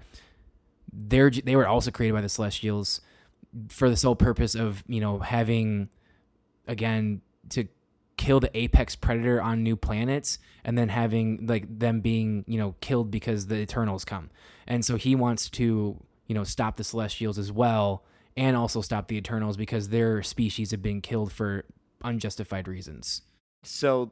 they're they were also created by the celestials for the sole purpose of you know having again to kill the apex predator on new planets and then having like them being you know killed because the eternals come. And so he wants to you know stop the celestials as well and also stop the eternals because their species have been killed for unjustified reasons. So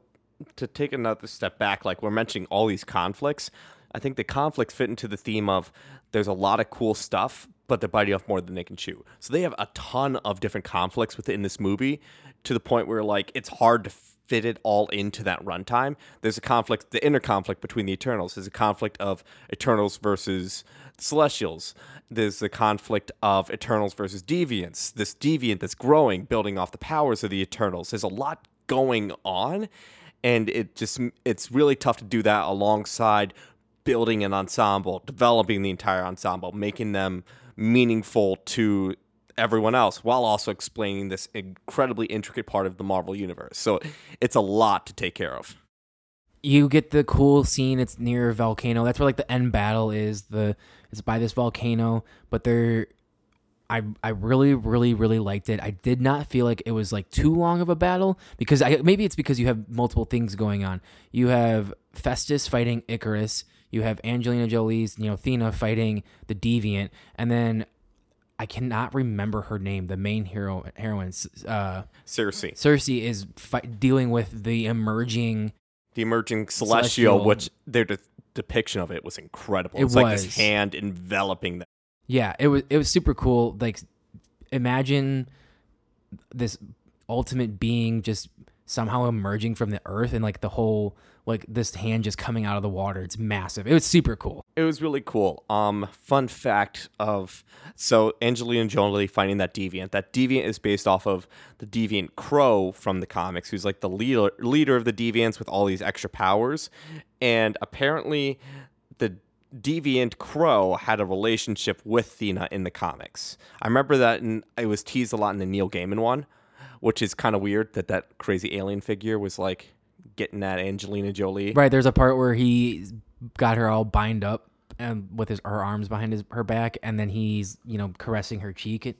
to take another step back, like we're mentioning all these conflicts, I think the conflicts fit into the theme of there's a lot of cool stuff, but they're biting off more than they can chew. So they have a ton of different conflicts within this movie to the point where like it's hard to fit it all into that runtime. There's a conflict, the inner conflict between the Eternals. There's a conflict of Eternals versus Celestials. There's the conflict of Eternals versus Deviants. This Deviant that's growing, building off the powers of the Eternals. There's a lot going on and it just it's really tough to do that alongside building an ensemble developing the entire ensemble making them meaningful to everyone else while also explaining this incredibly intricate part of the marvel universe. So it's a lot to take care of. You get the cool scene it's near a volcano. That's where like the end battle is the it's by this volcano but they're i i really really really liked it. I did not feel like it was like too long of a battle because i maybe it's because you have multiple things going on. You have festus fighting ikaris. You have angelina jolie's you know thena fighting the deviant. And then i cannot remember her name the main hero heroine uh Sersi, sersi is fi- dealing with the emerging the emerging celestial, Celestial. which their de- depiction of it was incredible. It it's like this was. hand enveloping them Yeah, it was it was super cool. Like imagine this ultimate being just somehow emerging from the earth and like the whole like this hand just coming out of the water. It's massive. It was super cool. It was really cool. Um, fun fact of so Angelina Jolie finding that deviant. That deviant is based off of the deviant Kro from the comics, who's like the leader leader of the deviants with all these extra powers, and apparently the deviant Kro had a relationship with Thena in the comics. I remember that in, it was teased a lot in the Neil Gaiman one, which is kind of weird that that crazy alien figure was like getting at Angelina Jolie. Right. There's a part where he got her all bind up and with his her arms behind his her back, and then he's you know caressing her cheek. So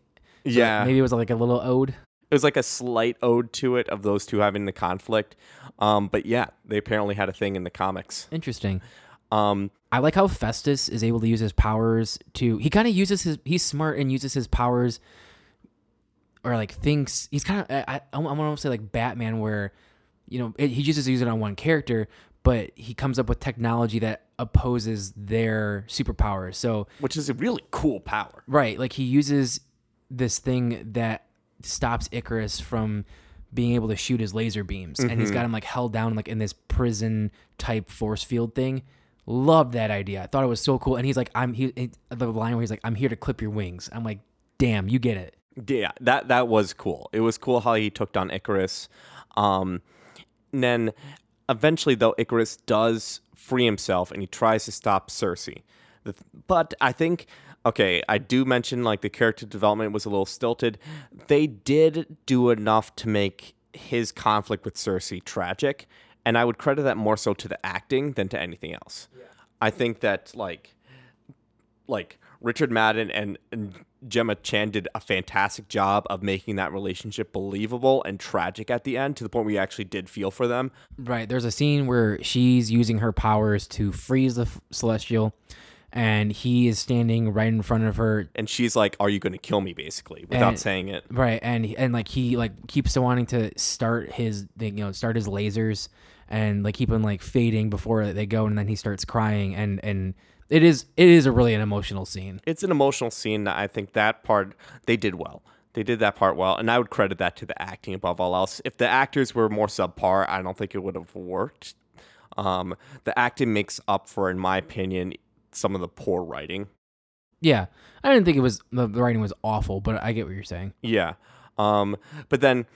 Yeah. Maybe it was like a little ode. it was like a slight ode to it of those two having the conflict. Um, but yeah, they apparently had a thing in the comics. Interesting. Um, I like how Festus is able to use his powers to. He kind of uses his. He's smart and uses his powers, or like thinks he's kind of. I, I, want to say like Batman, where you know it, he uses to use it on one character, but he comes up with technology that opposes their superpowers. So which is a really cool power. right, like he uses this thing that stops Ikaris from being able to shoot his laser beams, and he's got him like held down like in this prison type force field thing. Loved that idea. I thought it was so cool. And he's like, "I'm he." The line where he's like, "I'm here to clip your wings." I'm like, "Damn, you get it." Yeah, that that was cool. It was cool how he took down Ikaris. Um, and then eventually, though, Ikaris does free himself and he tries to stop Sersi. But I think, okay, I do mention like the character development was a little stilted. They did do enough to make his conflict with Sersi tragic, and I would credit that more so to the acting than to anything else. I think that like like Richard Madden and, and Gemma Chan did a fantastic job of making that relationship believable and tragic at the end to the point where you actually did feel for them. Right. There's a scene where she's using her powers to freeze the f- celestial, and he is standing right in front of her. And she's like, "Are you going to kill me?" Basically, without And- saying it. Right, and and like he like keeps wanting to start his you know start his lasers and like keep him like fading before they go, and then he starts crying, and and it is it is a really an emotional scene. It's an emotional scene that I think that part they did well. They did that part well, and I would credit that to the acting above all else. If the actors were more subpar, I don't think it would have worked. Um, the acting makes up for, in my opinion, some of the poor writing. Yeah, I didn't think it was the, the writing was awful, but I get what you're saying. Yeah. Um, but then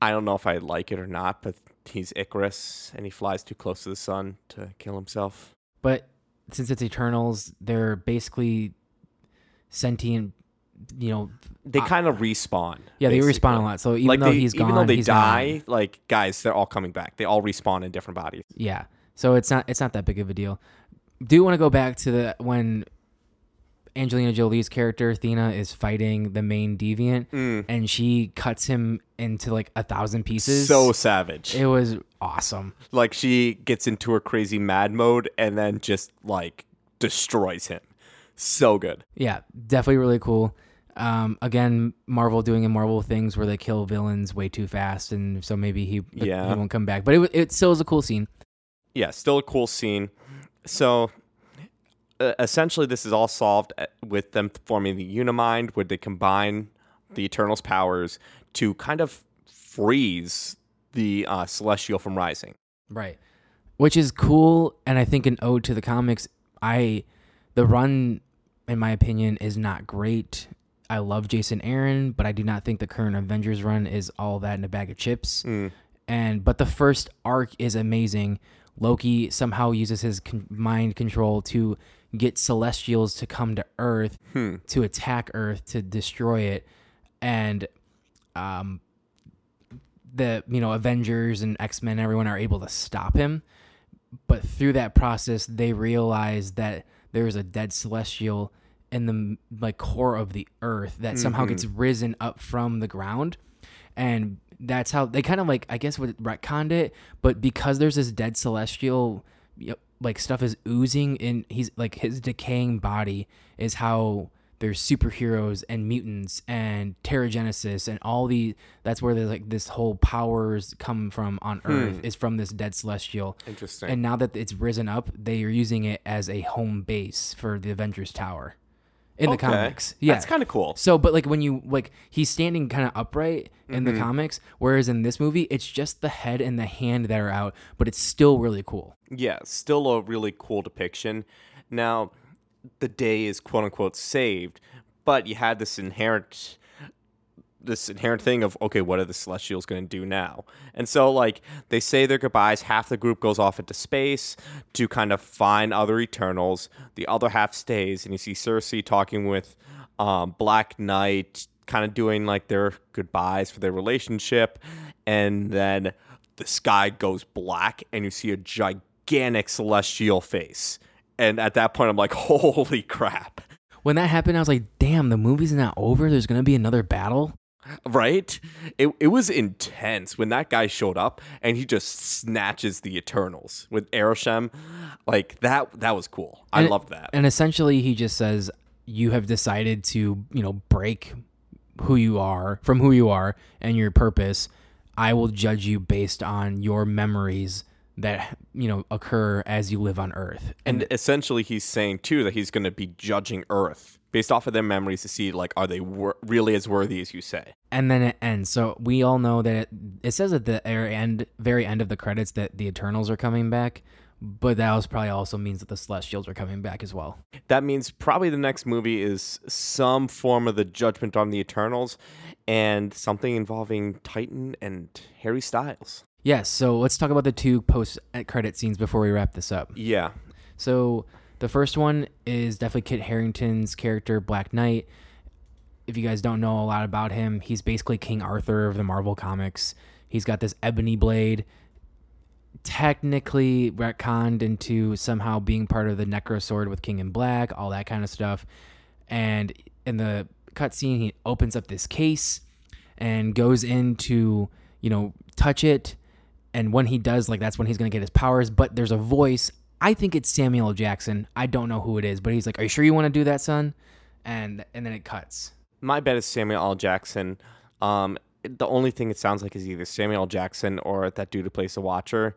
I don't know if I like it or not, but he's Ikaris and he flies too close to the sun to kill himself. But since it's Eternals, they're basically sentient. You know, They kind of respawn. yeah, they respawn a lot. So even like though they, he's gone, even though they die, gone. like guys, they're all coming back. They all respawn in different bodies. Yeah. So it's not it's not that big of a deal. Do you want to go back to the when Angelina Jolie's character Athena is fighting the main deviant Mm. and she cuts him into like a thousand pieces. So savage. it was awesome. like she gets into her crazy mad mode and then just like destroys him. So good. Yeah, definitely really cool. Um, again, Marvel doing a Marvel things where they kill villains way too fast, and so maybe he Yeah. he won't come back. But it it still is a cool scene. yeah, still a cool scene. So uh, essentially, this is all solved uh, with them forming the Unimind, where they combine the Eternals' powers to kind of freeze the uh, Celestial from rising. Right. Which is cool and I think an ode to the comics. I the run in my opinion is not great. I love Jason Aaron, but I do not think the current Avengers run is all that in a bag of chips. And but the first arc is amazing. Loki somehow uses his con- mind control to get celestials to come to Earth to attack Earth to destroy it, and um, the you know Avengers and X Men, everyone are able to stop him. But through that process, they realize that there is a dead celestial in the like core of the Earth that somehow gets risen up from the ground, and that's how they kind of like I guess would retconned it. But because there's this dead celestial, you know, like stuff is oozing in he's like his decaying body is how there's superheroes and mutants and Terrigenesis and all the that's where there's like this whole powers come from on hmm. Earth is from this dead celestial. Interesting. And now that it's risen up, they are using it as a home base for the Avengers Tower. In the Okay. comics. Yeah. That's kind of cool. So, but like when you like, he's standing kind of upright in Mm-hmm. the comics, whereas in this movie, it's just the head and the hand that are out, but it's still really cool. Yeah, still a really cool depiction. Now, the day is quote unquote saved, but you had this inherent this inherent thing of okay, what are the Celestials going to do now? And so like they say their goodbyes, half the group goes off into space to kind of find other Eternals. The other half stays, and you see Sersi talking with um, Black Knight, kind of doing like their goodbyes for their relationship, and then the sky goes black, and you see a gigantic celestial face. And at that point, I'm like, holy crap. When that happened, I was like, damn, the movie's not over. There's gonna be another battle. Right? It, it was intense when that guy showed up and he just snatches the Eternals with Arishem. Like that that was cool. I And- loved that. And essentially, he just says, "You have decided to, you know, break who you are from who you are and your purpose. I will judge you based on your memories that you know occur as you live on Earth." And essentially he's saying too that he's going to be judging Earth based off of their memories to see like are they wor- really as worthy as you say. and then it ends. So we all know that it, it says at the very end, very end of the credits that the Eternals are coming back, but that was probably also means that the Celestials are coming back as well. That means probably the next movie is some form of the judgment on the Eternals and something involving Titan and Harry Styles. Yes. So let's talk about the two post credit scenes before we wrap this up. Yeah. So the first one is definitely Kit Harington's character, Black Knight. If you guys don't know a lot about him, he's basically King Arthur of the Marvel comics. He's got this ebony blade, technically retconned into somehow being part of the Necro Sword with King in Black, all that kind of stuff. And in the cutscene, he opens up this case and goes into, you know, touch it. And when he does, like, that's when he's to get his powers. But there's a voice. I think it's Samuel Jackson. I don't know who it is, but he's like, Are you sure you want to do that, son? And and then it cuts. My bet is Samuel L. Jackson. Um, the only thing it sounds like is either Samuel Jackson or that dude who plays the Watcher,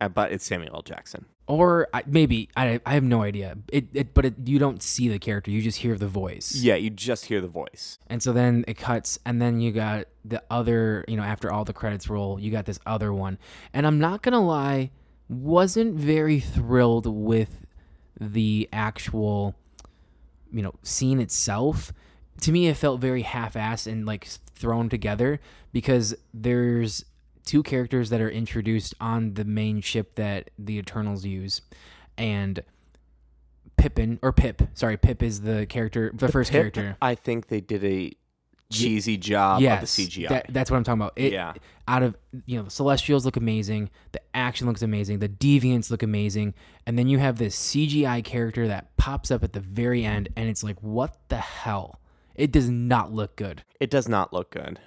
uh, but it's Samuel L. Jackson. Or I, maybe I, I have no idea. It, it but it, you don't see the character; you just hear the voice. Yeah, you just hear the voice. And so then it cuts, and then you got the other. You know, after all the credits roll, you got this other one. And I'm not gonna lie, wasn't very thrilled with the actual, you know, scene itself. To me, it felt very half-assed and like thrown together because there's two characters that are introduced on the main ship that the Eternals use, and Pippin or Pip. Sorry, Pip is the character, the, first Pip, character. I think they did a cheesy job yes, of the CGI. that- that's what I'm talking about. It, Yeah. Out of you know, the Celestials look amazing. The action looks amazing. The Deviants look amazing. And then you have this CGI character that pops up at the very end, and it's like, what the hell? It does not look good. it does not look good.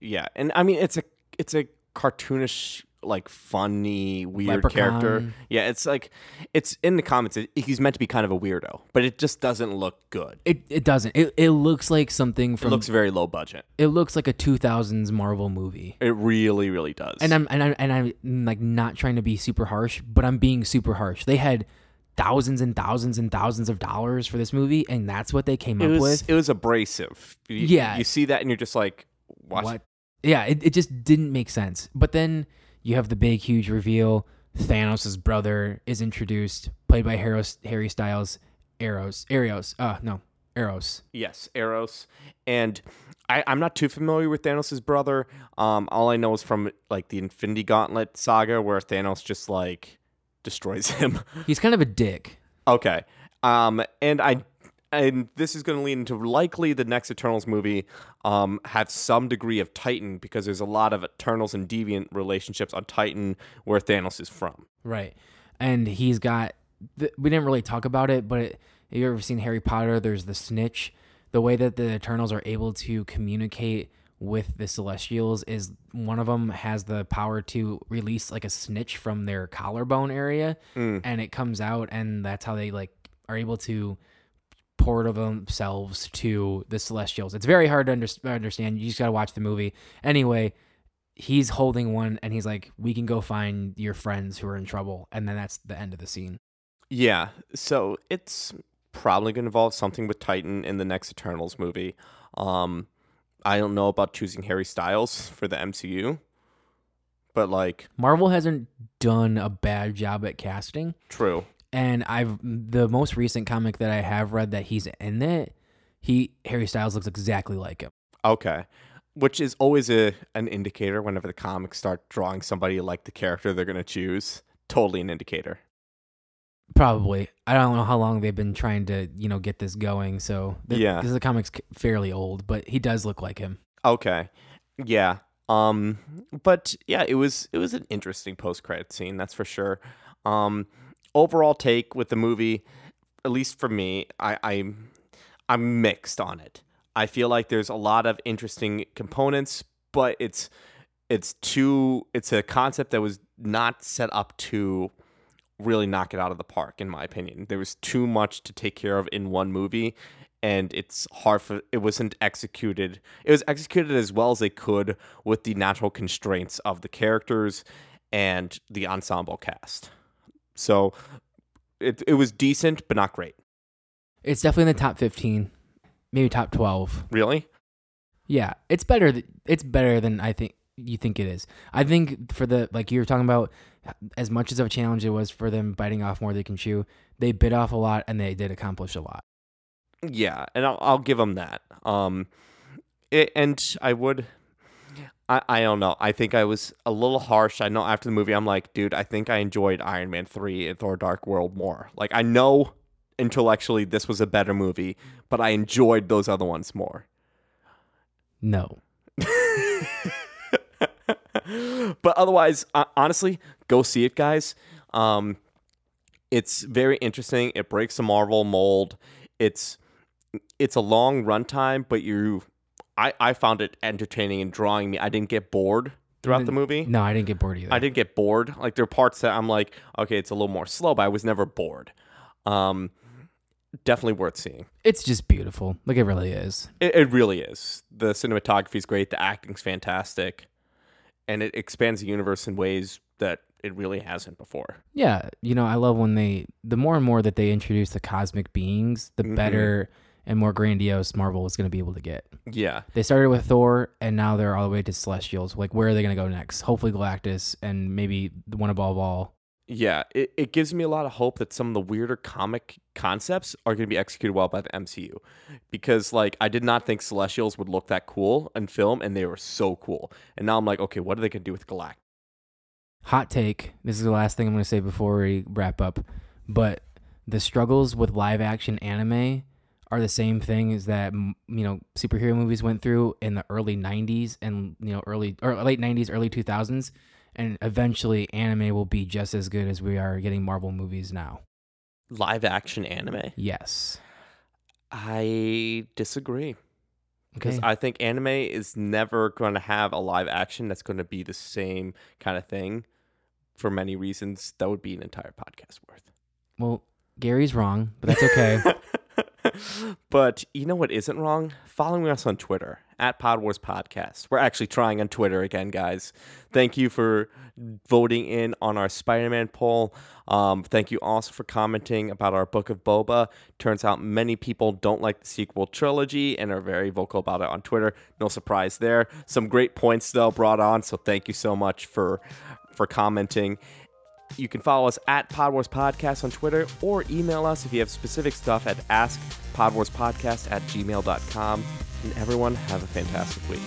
Yeah, and I mean it's a it's a cartoonish like funny weird character. Yeah, it's like it's in the comments. It, he's meant to be kind of a weirdo, but it just doesn't look good. It it doesn't. It, it looks like something It from. looks very low budget. it looks like a 2000s Marvel movie. It really, really does. and I'm and I'm and I'm like not trying to be super harsh, but I'm being super harsh. They had thousands and thousands and thousands of dollars for this movie, and that's what they came it up was with. it was abrasive. You, Yeah. you see that and you're just like, what? What? Yeah, it, it just didn't make sense. But then you have the big, huge reveal. Thanos' brother is introduced, played by Harry, Harry Styles. Eros, Arios. Uh, no, Eros. Yes, Eros. And I, I'm not too familiar with Thanos' brother. Um, all I know is from like the Infinity Gauntlet saga where Thanos just like destroys him. He's kind of a dick. okay. Um, and I and this is going to lead into likely the next Eternals movie um, have some degree of Titan because there's a lot of Eternals and Deviant relationships on Titan where Thanos is from. Right. And he's got, th- we didn't really talk about it, but it, have you ever seen Harry Potter? There's the snitch. The way that the Eternals are able to communicate with the Celestials is one of them has the power to release like a snitch from their collarbone area and it comes out, and that's how they like are able to portal themselves to the Celestials. It's very hard to under- understand. You just got to watch the movie. Anyway, he's holding one and he's like, "We can go find your friends who are in trouble," and then that's the end of the scene. Yeah. So it's probably going to involve something with Titan in the next Eternals movie. Um, I don't know about choosing Harry Styles for the MCU, but like, Marvel hasn't done a bad job at casting. true. And I've the most recent comic that I have read that he's in it, he Harry Styles looks exactly like him. Okay. Which is always a an indicator whenever the comics start drawing somebody like the character they're going to choose. Totally an indicator. Probably. I don't know how long they've been trying to, you know, get this going. So the, Yeah. because the comic's fairly old, but he does look like him. Okay. Yeah. Um but yeah, it was it was an interesting post-credit scene, that's for sure. Um overall take with the movie, at least for me, I I'm I'm mixed on it. I feel like there's a lot of interesting components, but it's it's too it's a concept that was not set up to really knock it out of the park in my opinion. There was too much to take care of in one movie and it's hard for it wasn't executed. It was executed as well as they could with the natural constraints of the characters and the ensemble cast. So it it was decent but not great. It's definitely in the top 15, maybe top 12. Really? Yeah, it's better. Th- it's better than I think you think it is. I think for the like you were talking about, as much as of a challenge it was for them biting off more than they can chew, they bit off a lot and they did accomplish a lot. Yeah, and I'll, I'll give them that. Um, it, and I would, I, I don't know. I think I was a little harsh. I know after the movie, I'm like, dude, I think I enjoyed Iron Man three and Thor: Dark World more. Like I know intellectually this was a better movie, but I enjoyed those other ones more. No, but otherwise, uh, honestly, go see it, guys. Um, it's very interesting. It breaks the Marvel mold. It's it's a long runtime, but you, I I found it entertaining and drawing me. I didn't get bored throughout the movie. no, I didn't get bored either. I didn't get bored. Like there are parts that I'm like, okay, it's a little more slow, but I was never bored. Um, definitely worth seeing. It's just beautiful. Like it really is. It, it really is. The cinematography is great. The acting's fantastic, and it expands the universe in ways that it really hasn't before. Yeah, you know, I love when they the more and more that they introduce the cosmic beings, the Mhm. better and more grandiose Marvel is going to be able to get. Yeah, They started with Thor, and now they're all the way to Celestials. Like, where are they going to go next? Hopefully, Galactus, and maybe the one above all. yeah. It, it gives me a lot of hope that some of the weirder comic concepts are going to be executed well by the MCU, because like I did not think Celestials would look that cool in film, and they were so cool. And now I'm like, okay, what are they going to do with Galactus? Hot take. This is the last thing I'm going to say before we wrap up. But the struggles with live action anime are the same thing as that you know superhero movies went through in the early 90s and you know early or late 90s early 2000s and eventually anime will be just as good as we are getting marvel movies now Live action anime? yes I disagree. because okay I think anime is never going to have a live action that's going to be the same kind of thing for many reasons. That would be an entire podcast worth. well gary's wrong but that's okay but you know what isn't wrong? Following us on Twitter at Pod Wars Podcast. We're actually trying on Twitter again, guys. Thank you for voting in on our Spider Man poll. Um, thank you also for commenting about our Book of Boba. Turns out many people don't like the sequel trilogy and are very vocal about it on Twitter. No surprise there. Some great points though brought on, so thank you so much for for commenting. You can follow us at Pod Wars Podcast on Twitter or email us if you have specific stuff at askpodwarspodcast at gmail.com. And everyone have a fantastic week.